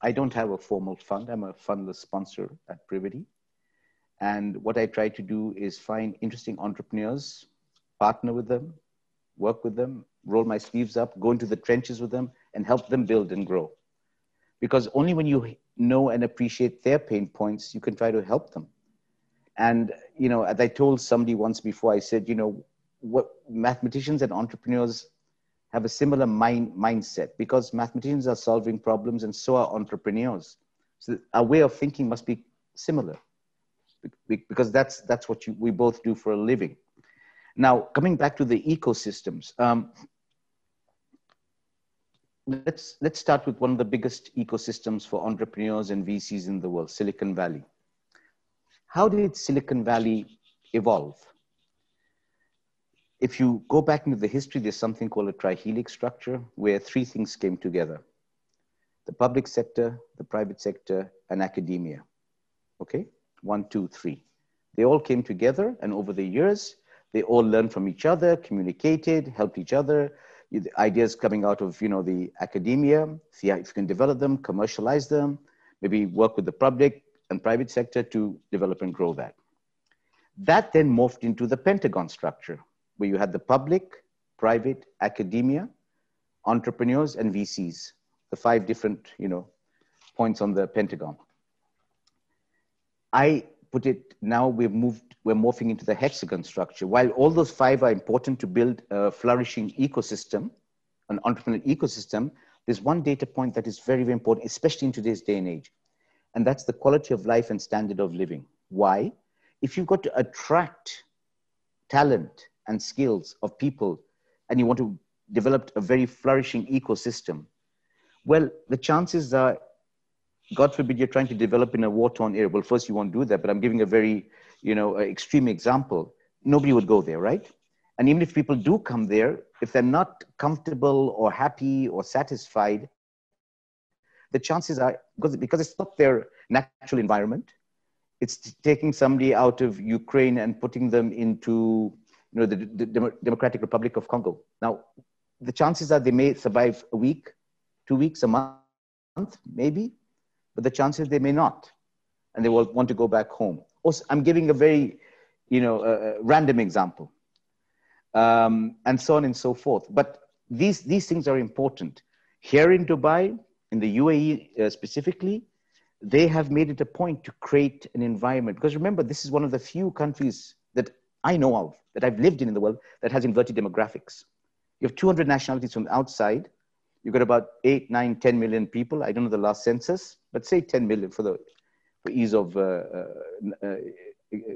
I don't have a formal fund. I'm a fundless sponsor at Privity. And what I try to do is find interesting entrepreneurs, partner with them, work with them, roll my sleeves up, go into the trenches with them, and help them build and grow. Because only when you know and appreciate their pain points, you can try to help them. And, you know, as I told somebody once before, I said, you know, what mathematicians and entrepreneurs have a similar mind mindset because mathematicians are solving problems and so are entrepreneurs. So our way of thinking must be similar because that's that's what you, we both do for a living. Now, coming back to the ecosystems, um, let's let's start with one of the biggest ecosystems for entrepreneurs and VCs in the world, Silicon Valley. How did Silicon Valley evolve? If you go back into the history, there's something called a trihelix structure where three things came together the public sector, the private sector, and academia. Okay? One, two, three. They all came together, and over the years, they all learned from each other, communicated, helped each other. The ideas coming out of you know the academia, see if you can develop them, commercialize them, maybe work with the public and private sector to develop and grow that. That then morphed into the Pentagon structure, where you had the public, private, academia, entrepreneurs, and VCs, the five different you know points on the Pentagon. I put it now we've moved we're morphing into the hexagon structure. While all those five are important to build a flourishing ecosystem an entrepreneurial ecosystem there's one data point that is very very important especially in today's day and age and that's the quality of life and standard of living. Why? If you've got to attract talent and skills of people and you want to develop a very flourishing ecosystem well the chances are God forbid you're trying to develop in a war-torn area. Well, first you won't do that, but I'm giving a very, you know, extreme example. Nobody would go there, right? And even if people do come there, if they're not comfortable or happy or satisfied, the chances are because because it's not their natural environment. It's taking somebody out of Ukraine and putting them into, you know, the, the Democratic Republic of Congo. Now, the chances are they may survive a week, two weeks, a month, maybe, but the chances they may not, and they will want to go back home. Also, I'm giving a very, you know, random example, um, and so on and so forth. But these these things are important. Here in Dubai, in the UAE uh, specifically, they have made it a point to create an environment. Because remember, this is one of the few countries that I know of, that I've lived in in the world, that has inverted demographics. You have 200 nationalities from outside. You've got about 8, 9, 10 million people. I don't know the last census but say 10 million for the for ease of uh, uh, uh,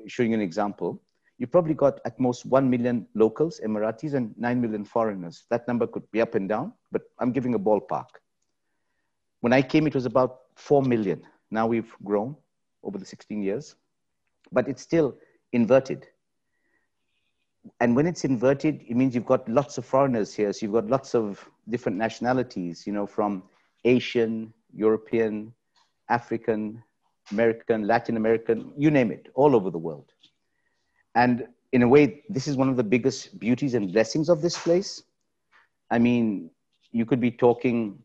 showing an example, you probably got at most 1 million locals, Emiratis, and 9 million foreigners. That number could be up and down, but I'm giving a ballpark. When I came, it was about 4 million. Now we've grown over the 16 years, but it's still inverted. And when it's inverted, it means you've got lots of foreigners here. So you've got lots of different nationalities, you know, from Asian, European, African, American, Latin American, you name it, all over the world. And in a way, this is one of the biggest beauties and blessings of this place. I mean, you could be talking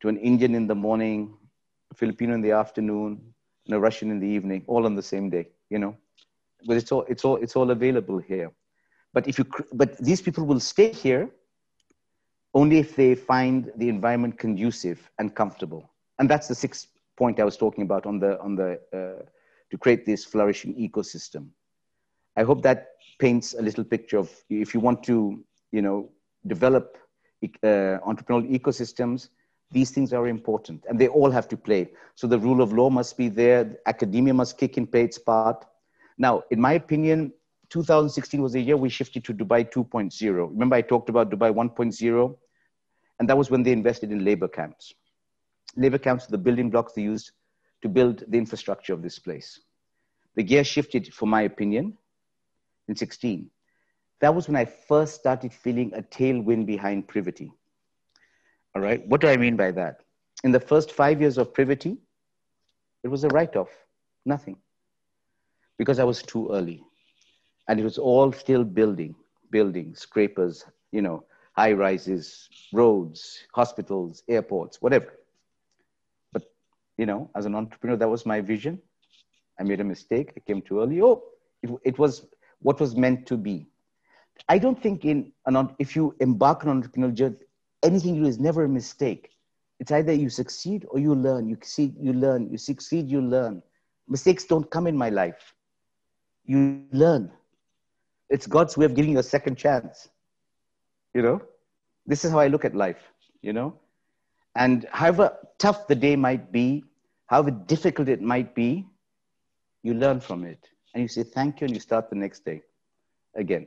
to an Indian in the morning, a Filipino in the afternoon, and a Russian in the evening, all on the same day, you know. But it's all, it's all, it's all available here. But if you, but these people will stay here only if they find the environment conducive and comfortable. And that's the sixth point I was talking about on the on the uh, to create this flourishing ecosystem. I hope that paints a little picture of if you want to you know develop uh, entrepreneurial ecosystems. These things are important, and they all have to play. So the rule of law must be there. Academia must kick in, play its part. Now, in my opinion, 2016 was the year we shifted to Dubai 2.0. Remember, I talked about Dubai 1.0, and that was when they invested in labor camps labor camps the building blocks they used to build the infrastructure of this place. The gear shifted, for my opinion, in 16. That was when I first started feeling a tailwind behind Privity. All right, what do I mean by that? In the first five years of Privity, it was a write off, nothing, because I was too early. And it was all still building, building, scrapers, you know, high rises, roads, hospitals, airports, whatever. You know, as an entrepreneur, that was my vision. I made a mistake. I came too early. Oh, it, it was what was meant to be. I don't think in an, if you embark on entrepreneurial journey, anything you do is never a mistake. It's either you succeed or you learn. You succeed, you learn. You succeed, you learn. Mistakes don't come in my life. You learn. It's God's way of giving you a second chance. You know, this is how I look at life. You know, and however tough the day might be, however difficult it might be, you learn from it and you say thank you and you start the next day again.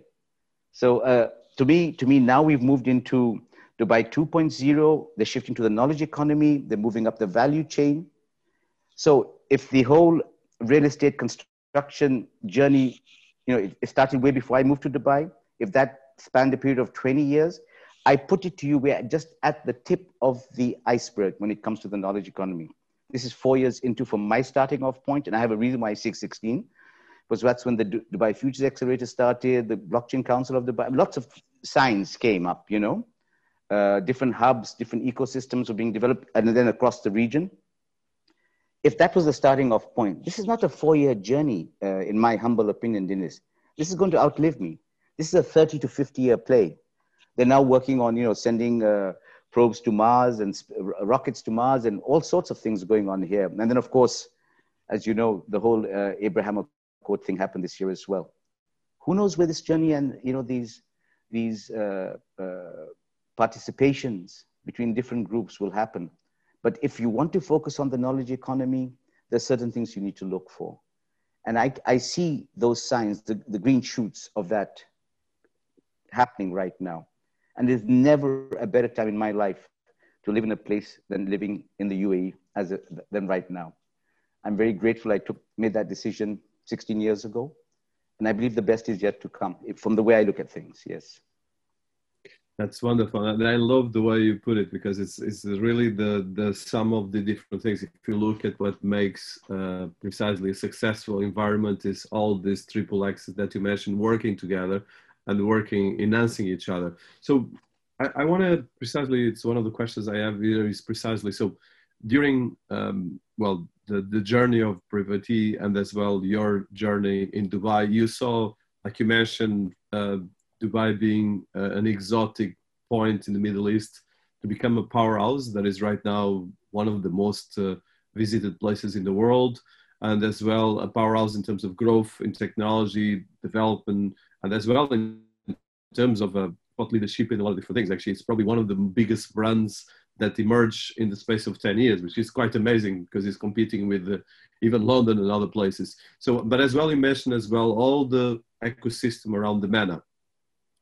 So uh, to me, to me now we've moved into Dubai 2.0. They're shifting to the knowledge economy. They're moving up the value chain. So if the whole real estate construction journey, you know, it, it started way before I moved to Dubai. If that spanned a period of 20 years, I put it to you, we're just at the tip of the iceberg when it comes to the knowledge economy. This is four years into from my starting off point, and I have a reason why 616, because that's when the Dubai Futures Accelerator started, the Blockchain Council of Dubai, lots of signs came up, you know. Uh, different hubs, different ecosystems were being developed, and then across the region. If that was the starting off point, this is not a four year journey, uh, in my humble opinion, Dinis. This is going to outlive me. This is a 30 to 50 year play. They're now working on, you know, sending uh, probes to Mars and rockets to Mars and all sorts of things going on here. And then, of course, as you know, the whole uh, Abraham Accord thing happened this year as well. Who knows where this journey and you know these these uh, uh, participations between different groups will happen. But if you want to focus on the knowledge economy, there's certain things you need to look for. And I, I see those signs, the, the green shoots of that happening right now. And there's never a better time in my life to live in a place than living in the UAE as a, than right now. I'm very grateful I took made that decision 16 years ago, and I believe the best is yet to come. From the way I look at things, yes. That's wonderful, and I love the way you put it because it's it's really the the sum of the different things. If you look at what makes uh, precisely a successful environment, is all these triple X's that you mentioned working together and working, enhancing each other. So I, I want to precisely, it's one of the questions I have here is precisely, so during, um, well, the, the journey of Privity and as well your journey in Dubai, you saw, like you mentioned, uh, Dubai being uh, an exotic point in the Middle East to become a powerhouse that is right now one of the most uh, visited places in the world and as well a powerhouse in terms of growth in technology development and as well in terms of uh, thought leadership in a lot of different things. Actually, it's probably one of the biggest brands that emerge in the space of 10 years, which is quite amazing because it's competing with uh, even London and other places. So, but as well, you mentioned as well all the ecosystem around the MENA,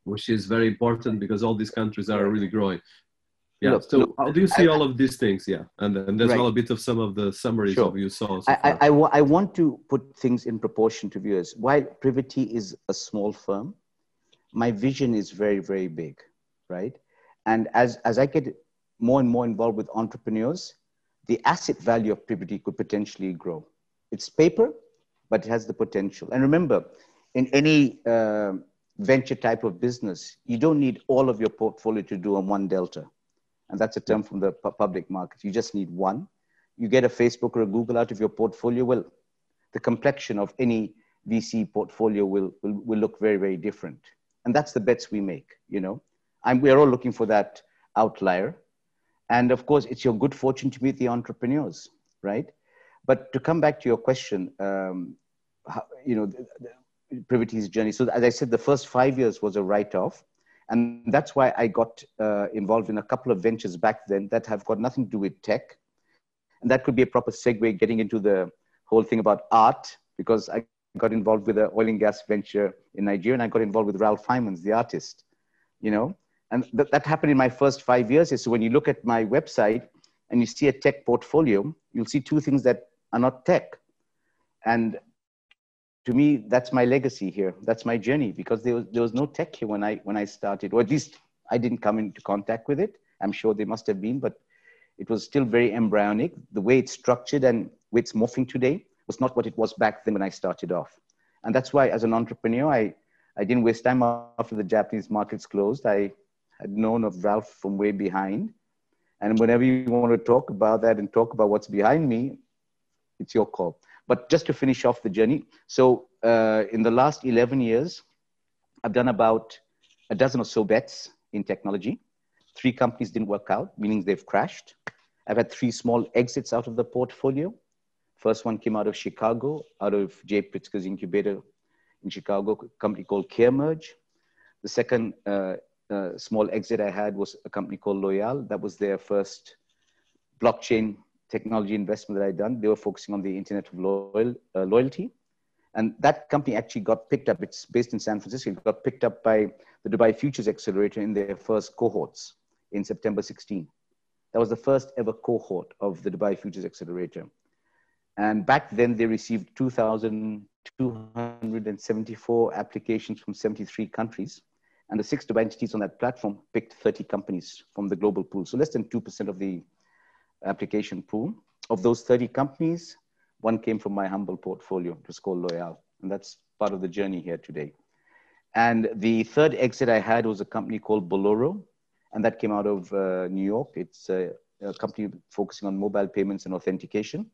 which is very important because all these countries are really growing. Yeah. So, do you see I, all of these things? Yeah, and and there's right. well a bit of some of the summaries sure. of you saw. So I, I, I want to put things in proportion to viewers. While Privity is a small firm, my vision is very, very big, right? And as, as I get more and more involved with entrepreneurs, the asset value of Privity could potentially grow. It's paper, but it has the potential. And remember, in any uh, venture type of business, you don't need all of your portfolio to do on one delta. And that's a term from the public market. You just need one. You get a Facebook or a Google out of your portfolio, well, the complexion of any VC portfolio will, will, will look very, very different. And that's the bets we make you know. And we're all looking for that outlier. And of course it's your good fortune to meet the entrepreneurs right? But to come back to your question um, how, you know the, the Privity's journey. So as i said the first five years was a write-off and that's why i got uh, involved in a couple of ventures back then that have got nothing to do with tech and that could be a proper segue getting into the whole thing about art because i got involved with an oil and gas venture in Nigeria, and I got involved with Ralph Heimans, the artist, you know. And th- that happened in my first five years. So when you look at my website and you see a tech portfolio, you'll see two things that are not tech. And to me, that's my legacy here. That's my journey because there was, there was no tech here when I, when I started, or at least I didn't come into contact with it. I'm sure there must have been, but it was still very embryonic. The way it's structured and way it's morphing today was not what it was back then when I started off. And that's why, as an entrepreneur, I, I didn't waste time after the Japanese markets closed. I I'd known of Ralph from way behind. And whenever you want to talk about that and talk about what's behind me, it's your call. But just to finish off the journey, so uh, in the last 11 years, I've done about a dozen or so bets in technology. Three companies didn't work out, meaning they've crashed. I've had three small exits out of the portfolio. First one came out of Chicago, out of Jay Pritzker's incubator in Chicago, a company called CareMerge. The second uh, uh, small exit I had was a company called Loyyal. That was their first blockchain technology investment that I'd done. They were focusing on the internet of loyal, uh, loyalty. And that company actually got picked up. It's based in San Francisco. It got picked up by the Dubai Futures Accelerator in their first cohorts in September 16. That was the first ever cohort of the Dubai Futures Accelerator. And back then, they received 2,274 applications from 73 countries. And the six Dubai entities on that platform picked 30 companies from the global pool. So less than 2% of the application pool. Of those 30 companies, one came from my humble portfolio. It was called Loyyal. And that's part of the journey here today. And the third exit I had was a company called Boloro. And that came out of uh, New York. It's a, a, company focusing on mobile payments and authentication.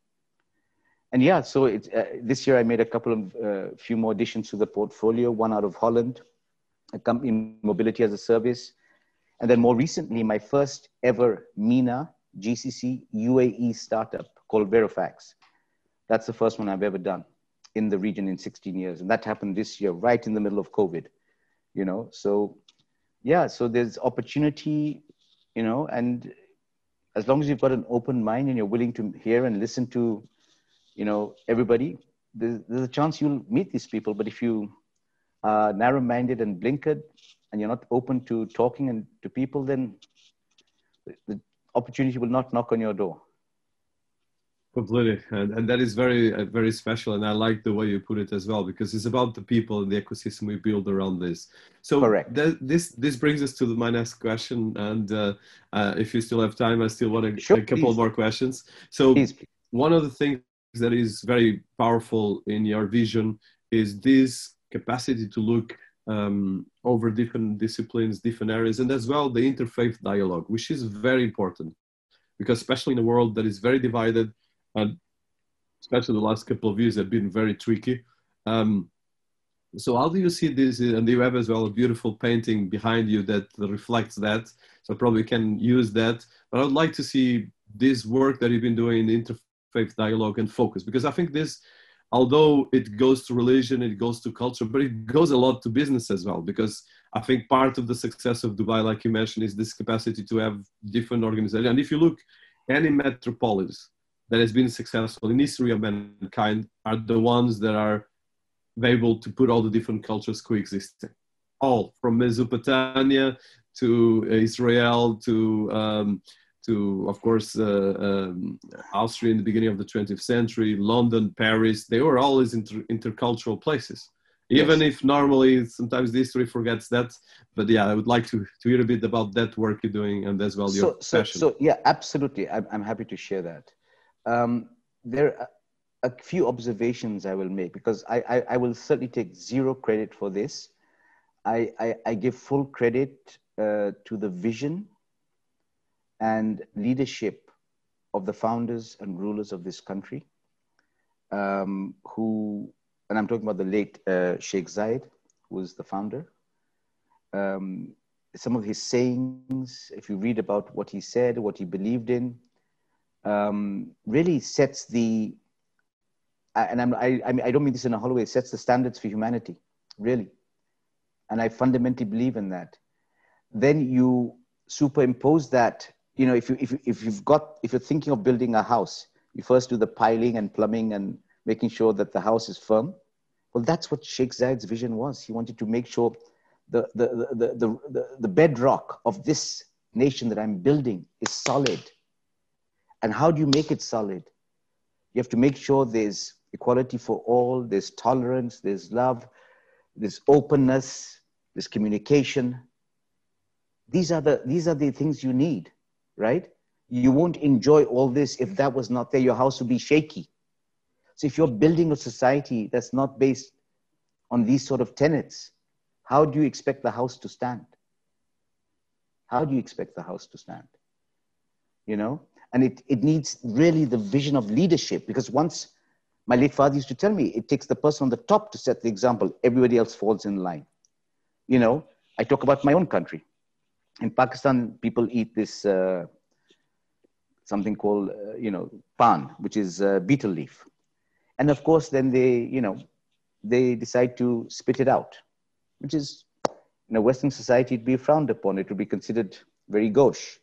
And yeah, so it, uh, this year I made a couple of uh, few more additions to the portfolio, one out of Holland, a company mobility as a service. And then more recently, my first ever MENA GCC UAE startup called Verifax. That's the first one I've ever done in the region in 16 years. And that happened this year, right in the middle of COVID, you know? So yeah, so there's opportunity, you know, and as long as you've got an open mind and you're willing to hear and listen to, you know, everybody, there's, there's a chance you'll meet these people. But if you uh, narrow-minded and blinkered, and you're not open to talking and to people, then the opportunity will not knock on your door. Completely, and, and that is very uh, very special, and I like the way you put it as well because it's about the people and the ecosystem we build around this. So Correct. Th- this this brings us to the, my next question, and uh, uh, if you still have time, I still want sure, a couple please. more questions. So please, please. one of the things that is very powerful in your vision is this capacity to look um, over different disciplines, different areas, and as well the interfaith dialogue, which is very important because especially in a world that is very divided, and especially the last couple of years have been very tricky. Um, so how do you see this? And you have as well a beautiful painting behind you that reflects that. So probably can use that. But I would like to see this work that you've been doing in interfaith dialogue and focus because I think this although it goes to religion, it goes to culture, but it goes a lot to business as well. Because I think part of the success of Dubai, like you mentioned, is this capacity to have different organizations. And if you look, any metropolis that has been successful in history of mankind are the ones that are able to put all the different cultures coexisting. All from Mesopotamia to Israel to um, to, of course, uh, um, Austria in the beginning of the 20th century, London, Paris, they were always inter- intercultural places. Even yes. if normally sometimes the history forgets that, but yeah, I would like to, to hear a bit about that work you're doing and as well so, your so, passion. So yeah, absolutely, I'm, I'm happy to share that. Um, there are a few observations I will make because I, I, I will certainly take zero credit for this. I, I, I give full credit uh, to the vision and leadership of the founders and rulers of this country, um, who, and I'm talking about the late uh, Sheikh Zayed, who was the founder. Um, some of his sayings, if you read about what he said, what he believed in, um, really sets the, and I'm, I, I, don't mean this in a hollow way, sets the standards for humanity, really. And I fundamentally believe in that. Then you superimpose that you know, if you if if you've got if you're thinking of building a house, you first do the piling and plumbing and making sure that the house is firm. Well, that's what Sheikh Zayed's vision was. He wanted to make sure the the the the, the, the bedrock of this nation that I'm building is solid. And how do you make it solid? You have to make sure there's equality for all, there's tolerance, there's love, there's openness, there's communication. These are the, these are the things you need right? You won't enjoy all this if that was not there. Your house would be shaky. So if you're building a society that's not based on these sort of tenets, how do you expect the house to stand? how do you expect the house to stand? You know, and it, it needs really the vision of leadership because once my late father used to tell me it takes the person on the top to set the example, everybody else falls in line. You know, I talk about my own country. In Pakistan, people eat this uh, something called, uh, you know, pan, which is uh, betel leaf. And of course, then they, you know, they decide to spit it out, which is in a Western society, it'd be frowned upon. It would be considered very gauche,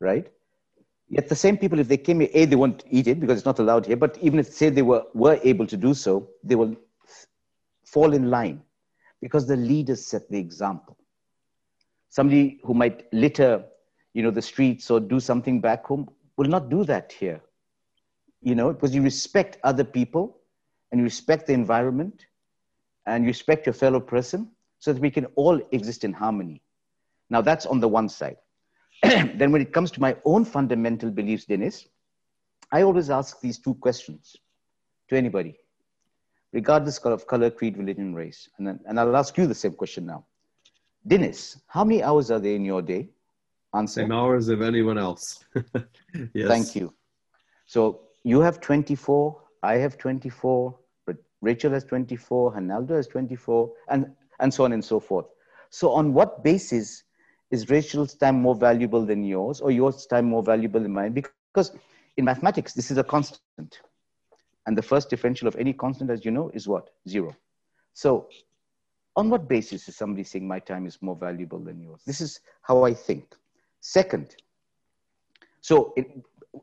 right? Yet the same people, if they came here, A, they won't eat it because it's not allowed here, but even if, say, they were, were able to do so, they will fall in line because the leaders set the example. Somebody who might litter, you know, the streets or do something back home will not do that here, you know, because you respect other people and you respect the environment and you respect your fellow person so that we can all exist in harmony. Now, that's on the one side. then, when it comes to my own fundamental beliefs, Dinis, I always ask these two questions to anybody, regardless of color, creed, religion, race. And, then, and I'll ask you the same question now. Dinis, how many hours are there in your day? Answer. Same hours of anyone else. yes. Thank you. So you have 24, I have 24, Rachel has 24, Hanaldo has 24, and and so on and so forth. So, on what basis is Rachel's time more valuable than yours, or yours time more valuable than mine? Because in mathematics, this is a constant. And the first differential of any constant, as you know, is what? Zero. So, on what basis is somebody saying my time is more valuable than yours? This is how I think. Second, so, it,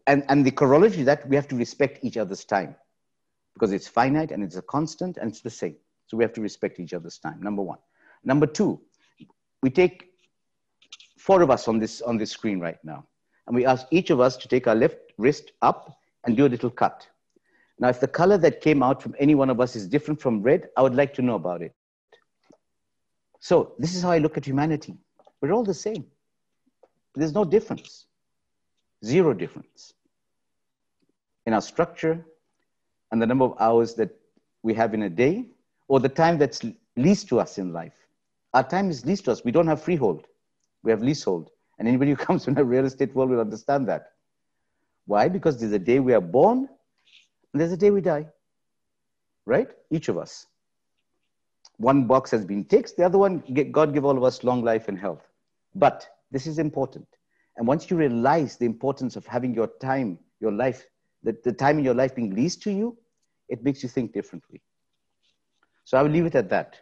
and, and the corollary that we have to respect each other's time because it's finite and it's a constant and it's the same. So we have to respect each other's time, number one. Number two, we take four of us on this, on this screen right now. And we ask each of us to take our left wrist up and do a little cut. Now, if the color that came out from any one of us is different from red, I would like to know about it. So this is how I look at humanity. We're all the same. There's no difference. Zero difference in our structure and the number of hours that we have in a day or the time that's leased to us in life. Our time is leased to us. We don't have freehold, we have leasehold. And anybody who comes from the real estate world will understand that. Why? Because there's a day we are born and there's a day we die. Right? Each of us. One box has been ticked, the other one, God give all of us long life and health. But this is important. And once you realize the importance of having your time, your life, the, the time in your life being leased to you, it makes you think differently. So I will leave it at that.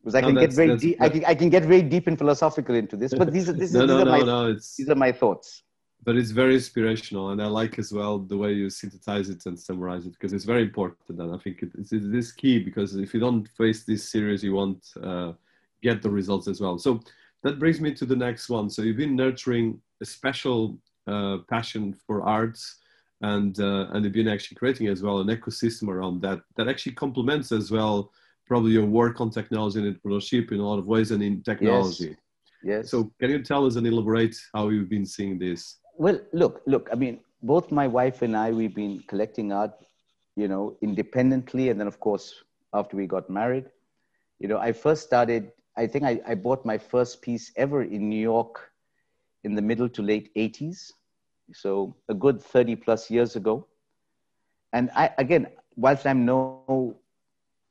Because I no, can get very deep. I can, I can get very deep and philosophical into this, but these are, this, no, these, no, are my, these are my thoughts. But it's very inspirational, and I like as well the way you synthesize it and summarize it because it's very important. And I think it, it's, it is key because if you don't face this series, you won't uh, get the results as well. So that brings me to the next one. So you've been nurturing a special uh, passion for arts and uh, and they've been actually creating as well an ecosystem around that that actually complements as well probably your work on technology and entrepreneurship in a lot of ways and in technology. Yes. yes. So can you tell us and elaborate how you've been seeing this? Well, look, look. I mean, both my wife and I, we've been collecting art, you know, independently, and then of course after we got married, you know, I first started. I think I, I bought my first piece ever in New York in the middle to late 80s so a good 30 plus years ago. And I, again, whilst I'm no,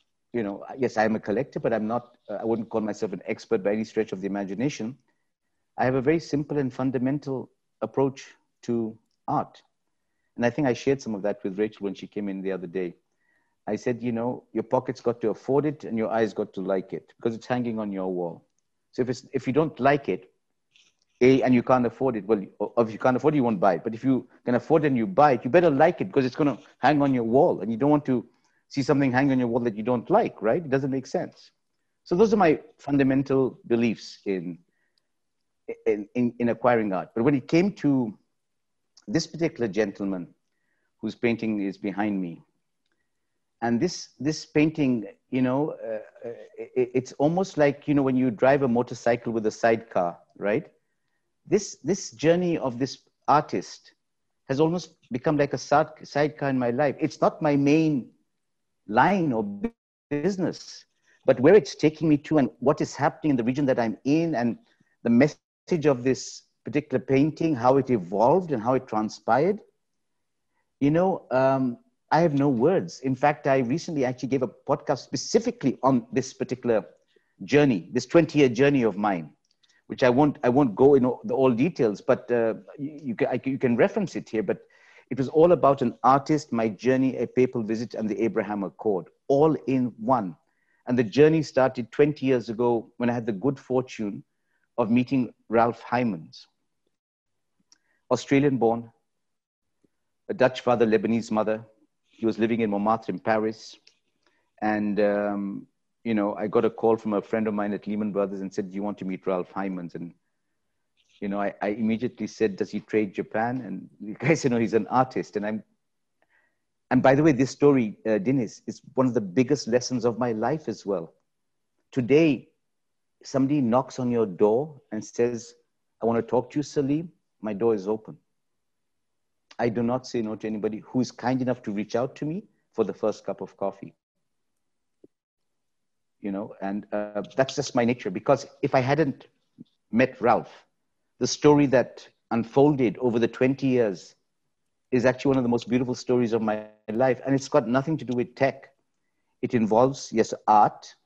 you know, yes, I'm a collector, but I'm not, I wouldn't call myself an expert by any stretch of the imagination. I have a very simple and fundamental approach to art. And I think I shared some of that with Rachel when she came in the other day. I said, you know, your pockets got to afford it and your eyes got to like it because it's hanging on your wall. So if, it's, if you don't like it, a, and you can't afford it, well, if you can't afford it, you won't buy it. But if you can afford it and you buy it, you better like it because it's going to hang on your wall. And you don't want to see something hang on your wall that you don't like, right? It doesn't make sense. So those are my fundamental beliefs in, in, in, in acquiring art. But when it came to this particular gentleman whose painting is behind me, and this, this painting, you know, uh, uh it, it's almost like, you know, when you drive a motorcycle with a sidecar, right? this this journey of this artist has almost become like a sidecar in my life. It's not my main line or business, but where it's taking me to and what is happening in the region that I'm in and the message of this particular painting, how it evolved and how it transpired, you know, um, I have no words. In fact, I recently actually gave a podcast specifically on this particular journey, this 20 year journey of mine, which I won't, I won't go into the all details, but uh, you, you, can, I, you can reference it here. But it was all about an artist, my journey, a papal visit, and the Abraham Accord, all in one. And the journey started 20 years ago when I had the good fortune of meeting Ralph Heimans, Australian born, a Dutch father, Lebanese mother. He was living in Montmartre in Paris. And, um, you know, I got a call from a friend of mine at Lehman Brothers and said, Do you want to meet Ralph Heimans? And, you know, I, I immediately said, Does he trade Japan? And the guy said, No, he's an artist. And I'm and by the way, this story, uh, Dinis, is one of the biggest lessons of my life as well. Today, somebody knocks on your door and says, I want to talk to you, Sleem. My door is open. I do not say no to anybody who is kind enough to reach out to me for the first cup of coffee. You know, and uh, that's just my nature. Because if I hadn't met Ralph, the story that unfolded over the 20 years is actually one of the most beautiful stories of my life. And it's got nothing to do with tech. It involves, yes, art.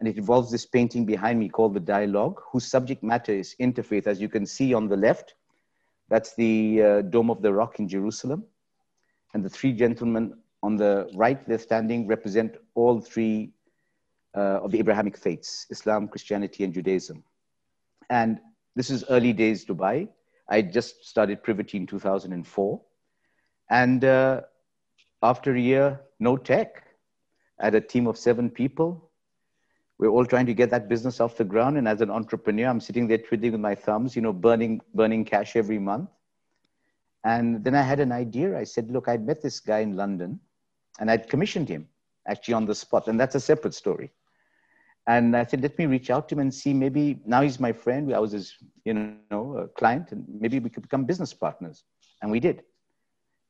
And it involves this painting behind me called The Dialogue, whose subject matter is interfaith. As you can see on the left, that's the uh, Dome of the Rock in Jerusalem. And the three gentlemen on the right, they're standing, represent all three uh, of the Abrahamic faiths Islam, Christianity, and Judaism. And this is early days Dubai. I just started Privity in 2004. And uh, after a year, no tech. Had a team of seven people. We're all trying to get that business off the ground. And as an entrepreneur, I'm sitting there twiddling with my thumbs, you know, burning, burning cash every month. And then I had an idea. I said, look, I'd met this guy in London and I'd commissioned him actually on the spot. And that's a separate story. And I said, let me reach out to him and see maybe now he's my friend. I was his, you know, client and maybe we could become business partners. And we did.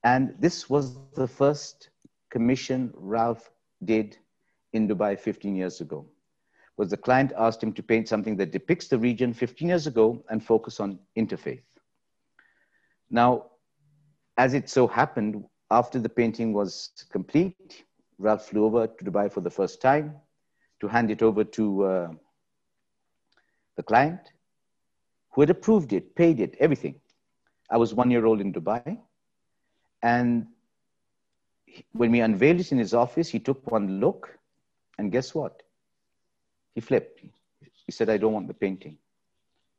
And this was the first commission Ralph did in Dubai 15 years ago. Was the client asked him to paint something that depicts the region 15 years ago and focus on interfaith. Now, as it so happened, after the painting was complete, Ralph flew over to Dubai for the first time to hand it over to uh, the client who had approved it, paid it, everything. I was one year old in Dubai. And when we unveiled it in his office, he took one look, and guess what? He flipped. He said, I don't want the painting.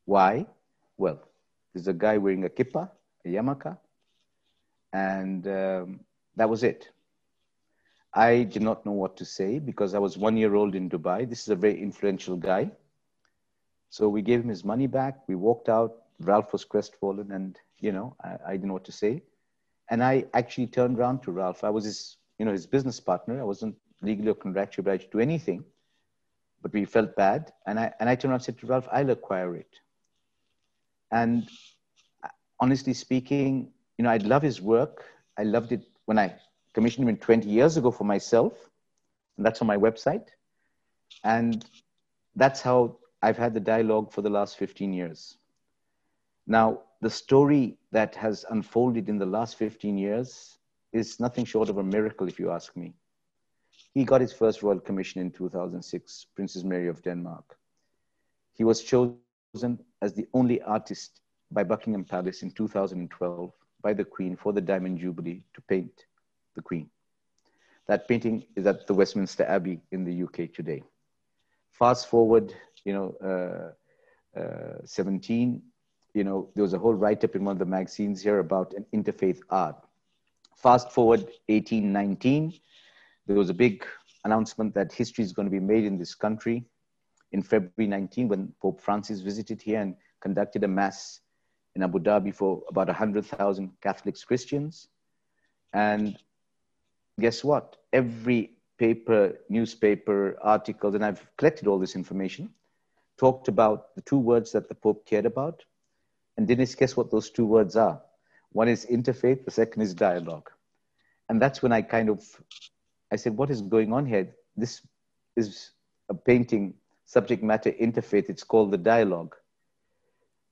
Why? Well, there's a guy wearing a kippah, a yarmulke, and um, that was it. I did not know what to say because I was one year old in Dubai. This is a very influential guy. So we gave him his money back. We walked out. Ralph was crestfallen, and you know, I, I didn't know what to say. And I actually turned around to Ralph. I was his, you know, his business partner. I wasn't legally or contractually obliged to do anything, but we felt bad. And I, and I turned around and said to Ralph, I'll acquire it. And uh, honestly speaking, you know, I love his work. I loved it when I commissioned him 20 years ago for myself. And that's on my website. And that's how I've had the dialogue for the last 15 years. Now, the story that has unfolded in the last 15 years is nothing short of a miracle, if you ask me. He got his first Royal Commission in 2006, Princess Mary of Denmark. He was chosen as the only artist by Buckingham Palace in 2012 by the Queen for the Diamond Jubilee to paint the Queen. That painting is at the Westminster Abbey in the UK today. Fast forward, you know, uh, uh, 17, you know, there was a whole write-up in one of the magazines here about an interfaith art. Fast forward 1819, there was a big announcement that history is going to be made in this country in February 19 when Pope Francis visited here and conducted a mass in Abu Dhabi for about 100,000 Catholics, Christians. And guess what? Every paper, newspaper, articles, and I've collected all this information, talked about the two words that the Pope cared about and Dinis, guess what those two words are? One is interfaith, the second is dialogue. And that's when I kind of, I said, what is going on here? This is a painting, subject matter interfaith. It's called the dialogue.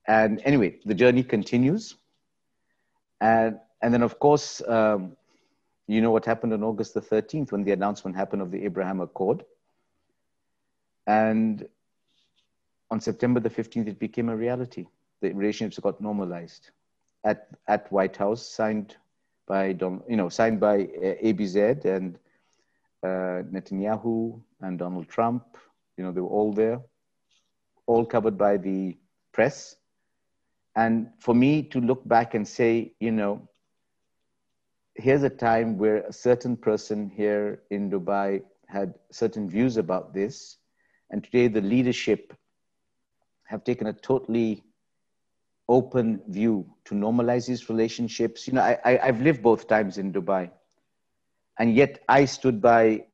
and anyway, the journey continues. And, and then, of course, um, you know what happened on August the 13th when the announcement happened of the Abraham Accord. And on September the 15th, it became a reality. The relationships got normalized at, at White House, signed by, you know, signed by uh, ABZ and Uh, Netanyahu and Donald Trump. You know, they were all there, all covered by the press. And for me to look back and say, you know, here's a time where a certain person here in Dubai had certain views about this. And today the leadership have taken a totally open view to normalize these relationships. You know, I, I, have lived both times in Dubai. And yet I stood by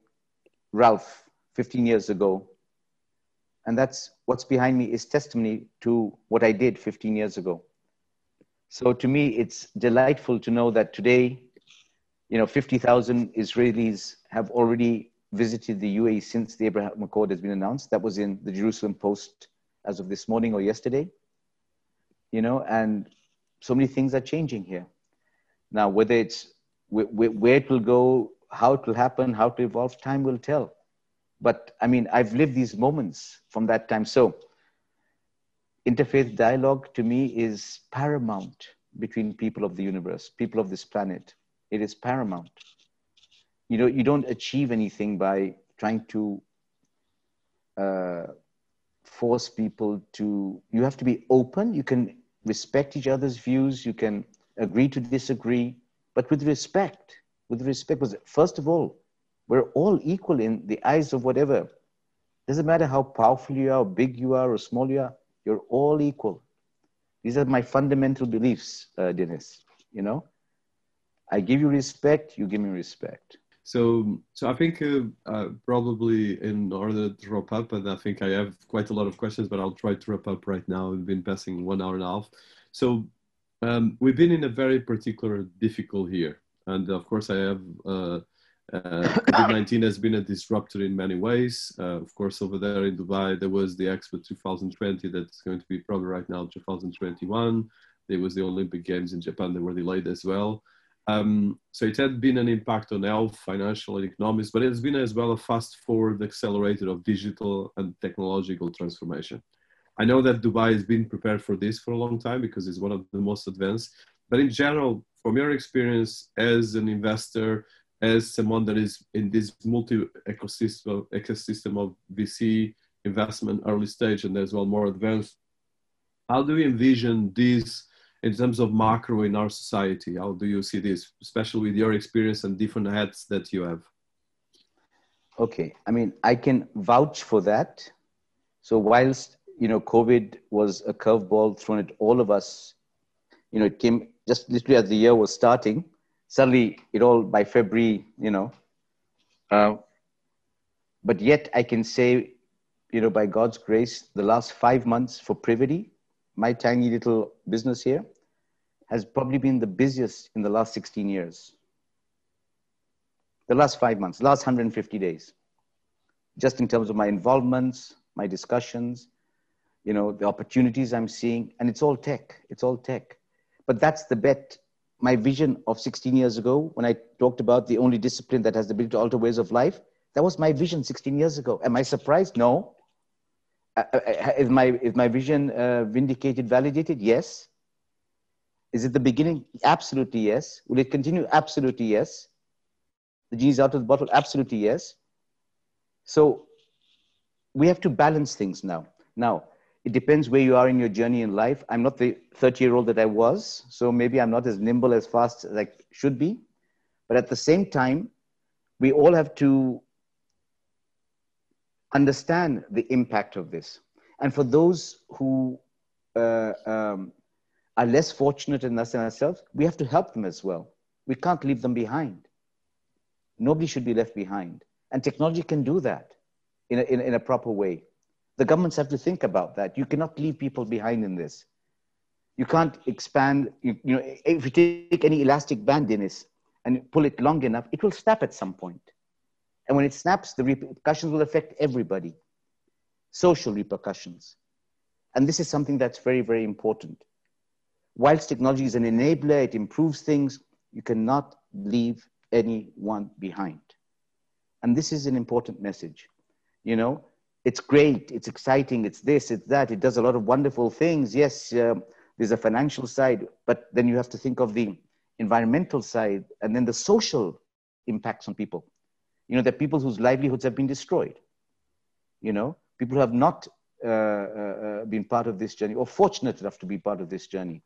Ralph 15 years ago. And that's what's behind me is testimony to what I did 15 years ago. So to me, it's delightful to know that today you know, 50,000 Israelis have already visited the UAE since the Abraham Accord has been announced. That was in the Jerusalem Post as of this morning or yesterday. You know, and so many things are changing here. Now, whether it's where it will go, how it will happen, how to evolve, time will tell. But I mean, I've lived these moments from that time. So, interfaith dialogue to me is paramount between people of the universe, people of this planet it is paramount. You know, you don't achieve anything by trying to uh, force people to. You have to be open. You can respect each other's views. You can agree to disagree, but with respect. With respect, because first of all, we're all equal in the eyes of whatever. Doesn't matter how powerful you are, big you are, or small you are. You're all equal. These are my fundamental beliefs, uh, Dinis. You know, I give you respect, you give me respect. So, so I think uh, uh, probably in order to wrap up, and I think I have quite a lot of questions, but I'll try to wrap up right now. We've been passing one hour and a half. So, um, we've been in a very particular difficult year, and of course, I have uh, uh COVID-19 has been a disruptor in many ways. Uh, of course, over there in Dubai, there was the Expo 2020 that's going to be probably right now 2021. There was the Olympic Games in Japan that were delayed as well. Um, so it had been an impact on health, financial, and economics, but it's been as well a fast forward accelerator of digital and technological transformation. I know that Dubai has been prepared for this for a long time because it's one of the most advanced. But in general, from your experience as an investor, as someone that is in this multi ecosystem ecosystem of VC investment early stage and as well more advanced, how do you envision this in terms of macro in our society? How do you see this, especially with your experience and different hats that you have? Okay, I mean, I can vouch for that. So whilst you know COVID was a curveball thrown at all of us, you know, it came just literally as the year was starting. Suddenly, it all by February, you know. Uh, but yet, I can say, you know, by God's grace, the last five months for Privity my tiny little business here has probably been the busiest in the last 16 years. The last five months, last 150 days, just in terms of my involvements, my discussions, you know, the opportunities I'm seeing, and it's all tech. It's all tech. But that's the bet. My vision of 16 years ago, when I talked about the only discipline that has the ability to alter ways of life, that was my vision 16 years ago. Am I surprised? No. Uh, uh, uh, is my is my vision uh, vindicated, validated? Yes. Is it the beginning? Absolutely yes. Will it continue? Absolutely yes. The genie's out of the bottle? Absolutely yes. So we have to balance things now. Now, it depends where you are in your journey in life. I'm not the 30 year old that I was, so maybe I'm not as nimble as fast as I should be. But at the same time, we all have to understand the impact of this. And for those who uh, um, are less fortunate than us and ourselves, we have to help them as well. We can't leave them behind. Nobody should be left behind. And technology can do that in a, in, in a proper way. The governments have to think about that. You cannot leave people behind in this. You can't expand, you, you know, if you take any elastic band, Dinis, and pull it long enough, it will snap at some point. And when it snaps, the repercussions will affect everybody. Social repercussions. And this is something that's very, very important. Whilst technology is an enabler, it improves things, you cannot leave anyone behind. And this is an important message. You know, it's great, it's exciting, it's this, it's that, it does a lot of wonderful things. Yes, um, there's a financial side, but then you have to think of the environmental side and then the social impacts on people. You know, are people whose livelihoods have been destroyed. You know, people who have not uh, uh, uh, been part of this journey or fortunate enough to be part of this journey.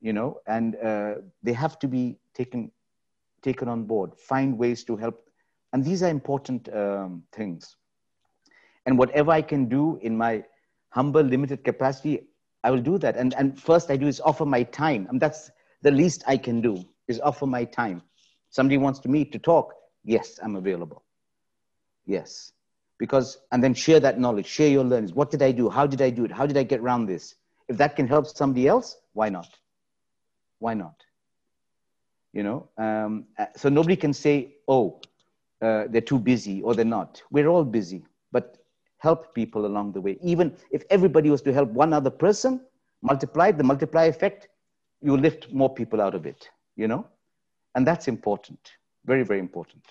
You know, and uh, they have to be taken taken on board. Find ways to help, and these are important um, things. And whatever I can do in my humble, limited capacity, I will do that. And and first I do is offer my time, and that's the least I can do is offer my time. Somebody wants to meet to talk, yes, I'm available. Yes. Because, and then share that knowledge, share your learnings. What did I do? How did I do it? How did I get around this? If that can help somebody else, why not? Why not? You know, um, uh, so nobody can say, oh, uh, they're too busy or they're not. We're all busy, but help people along the way. Even if everybody was to help one other person, multiply the multiply effect, you lift more people out of it, you know? And that's important, very, very important.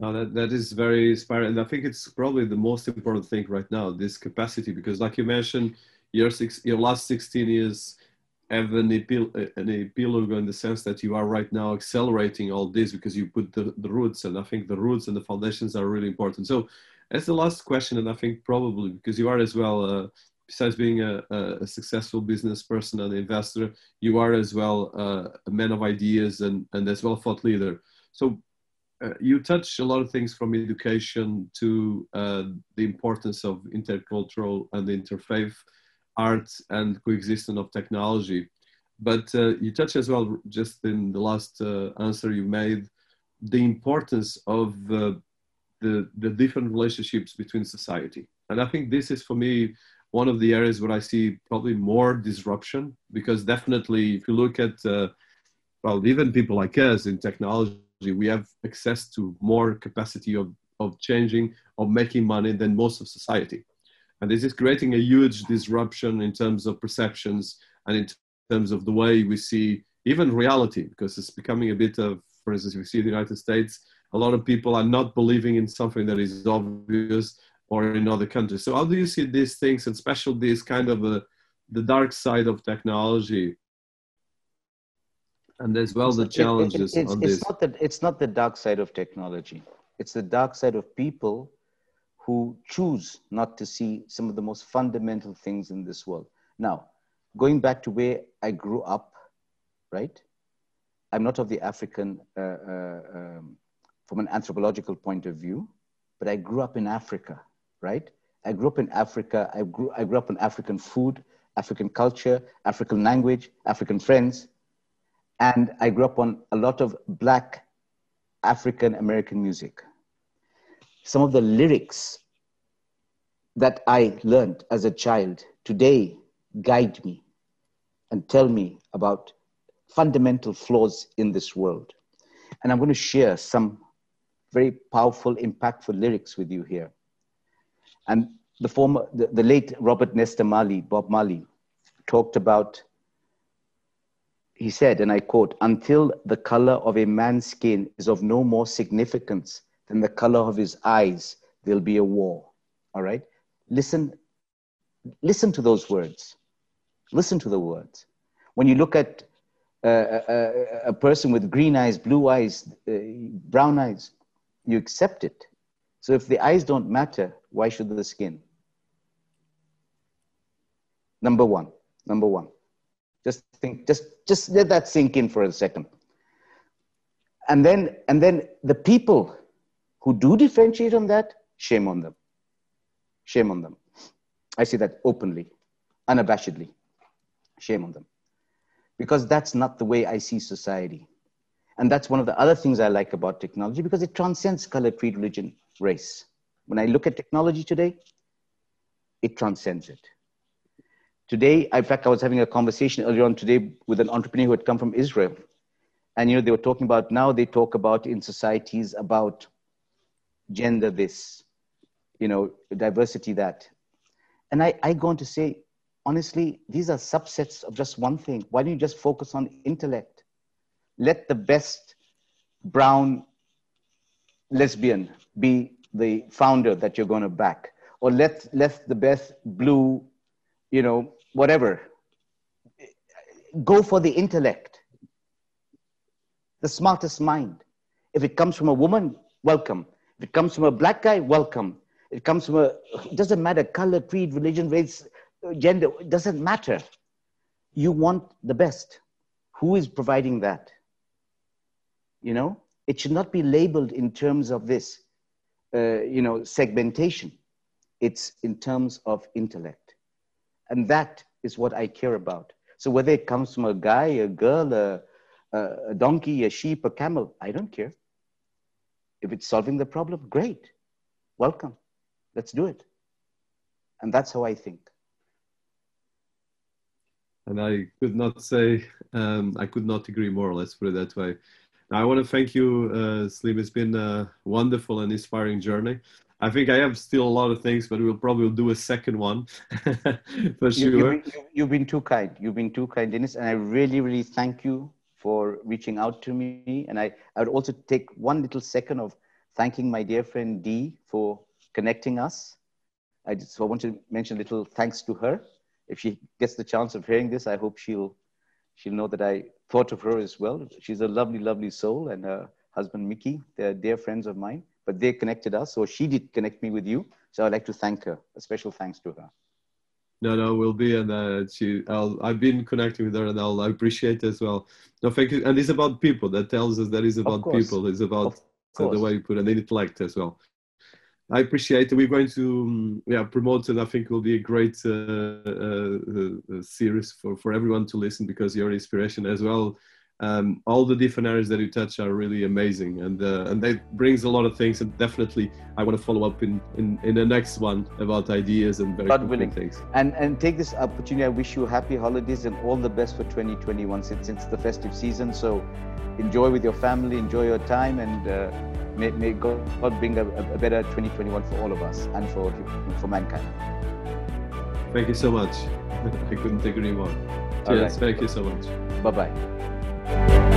No, that, that is very inspiring. And I think it's probably the most important thing right now, this capacity, because like you mentioned, your, six, your last 16 years have an, epil- an epilogue in the sense that you are right now accelerating all this because you put the, the roots. And I think the roots and the foundations are really important. So as the last question, and I think probably because you are as well uh, besides being a, a, successful business person and investor, you are as well uh, a man of ideas and, and as well a thought leader. So uh, you touch a lot of things from education to uh, the importance of intercultural and interfaith art and coexistence of technology. But uh, you touch as well, just in the last uh, answer you made, the importance of the, the different relationships between society. And I think this is for me one of the areas where I see probably more disruption because definitely if you look at uh, well even people like us in technology we have access to more capacity of, of changing of making money than most of society and this is creating a huge disruption in terms of perceptions and in terms of the way we see even reality because it's becoming a bit of for instance you see the united states a lot of people are not believing in something that is obvious or in other countries. So how do you see these things, and especially this kind of a, the dark side of technology, and as well the challenges it, it, on it's this? Not the, it's not the dark side of technology. It's the dark side of people who choose not to see some of the most fundamental things in this world. Now, going back to where I grew up, right? I'm not of the African, uh, uh, um, from an anthropological point of view, but I grew up in Africa right? I grew up in Africa. I grew, I grew up on African food, African culture, African language, African friends. And I grew up on a lot of Black African American music. Some of the lyrics that I learned as a child today guide me and tell me about fundamental flaws in this world. And I'm going to share some very powerful, impactful lyrics with you here. And the former, the, the late Robert Nesta Marley, Bob Marley, talked about, he said, and I quote, until the color of a man's skin is of no more significance than the color of his eyes, there'll be a war. All right? Listen, listen to those words. Listen to the words. When you look at uh, a, a, person with green eyes, blue eyes, uh, brown eyes, you accept it. So if the eyes don't matter, why should the skin? Number one, number one. Just think, just, just let that sink in for a second. And then, and then the people who do differentiate on that, shame on them. Shame on them. I say that openly, unabashedly. Shame on them. Because that's not the way I see society. And that's one of the other things I like about technology because it transcends color, creed, religion, race. When I look at technology today, it transcends it. Today, in fact, I was having a conversation earlier on today with an entrepreneur who had come from Israel. And, you know, they were talking about, now they talk about in societies about gender this, you know, diversity that. And I, I go on to say, honestly, these are subsets of just one thing. Why don't you just focus on intellect? Let the best brown lesbian be the founder that you're going to back, or let let the best blue, you know, whatever. Go for the intellect, the smartest mind. If it comes from a woman, welcome. If it comes from a black guy, welcome. It comes from a, it doesn't matter, color, creed, religion, race, gender, it doesn't matter. You want the best. Who is providing that? You know, it should not be labeled in terms of this, uh, you know, segmentation. It's in terms of intellect. And that is what I care about. So whether it comes from a guy, a girl, a, a donkey, a sheep, a camel, I don't care. If it's solving the problem, great. Welcome. Let's do it. And that's how I think. And I could not say, um, I could not agree more, let's put it that way. I want to thank you, uh, Sleem. It's been a wonderful and inspiring journey. I think I have still a lot of things, but we'll probably do a second one for sure. You, have been, you've been too kind. You've been too kind, Dinis. And I really, really thank you for reaching out to me. And I, I would also take one little second of thanking my dear friend Dee for connecting us. I just so I want to mention a little thanks to her. If she gets the chance of hearing this, I hope she'll she'll know that I thought of her as well. She's a lovely, lovely soul, and her husband Mickey, they're dear friends of mine. But they connected us, or she did connect me with you. So I'd like to thank her. A special thanks to her. No, no, we'll be, and uh, she, I'll, I've been connecting with her, and I'll I appreciate it as well. No, thank you. And it's about people. That tells us that it's about people. It's about the way you put an intellect as well. I appreciate it. We're going to um, yeah promote it. I think it will be a great uh, uh, uh, series for, for everyone to listen because you're an inspiration as well um, all the different areas that you touch are really amazing and uh, and that brings a lot of things and definitely I want to follow up in, in, in the next one about ideas and very God willing things and and take this opportunity I wish you happy holidays and all the best for 2021 since it's the festive season so enjoy with your family enjoy your time and uh, may, may God bring a, a better 2021 for all of us and for for mankind thank you so much I couldn't agree more Cheers. Right. Thank you so much. Bye bye.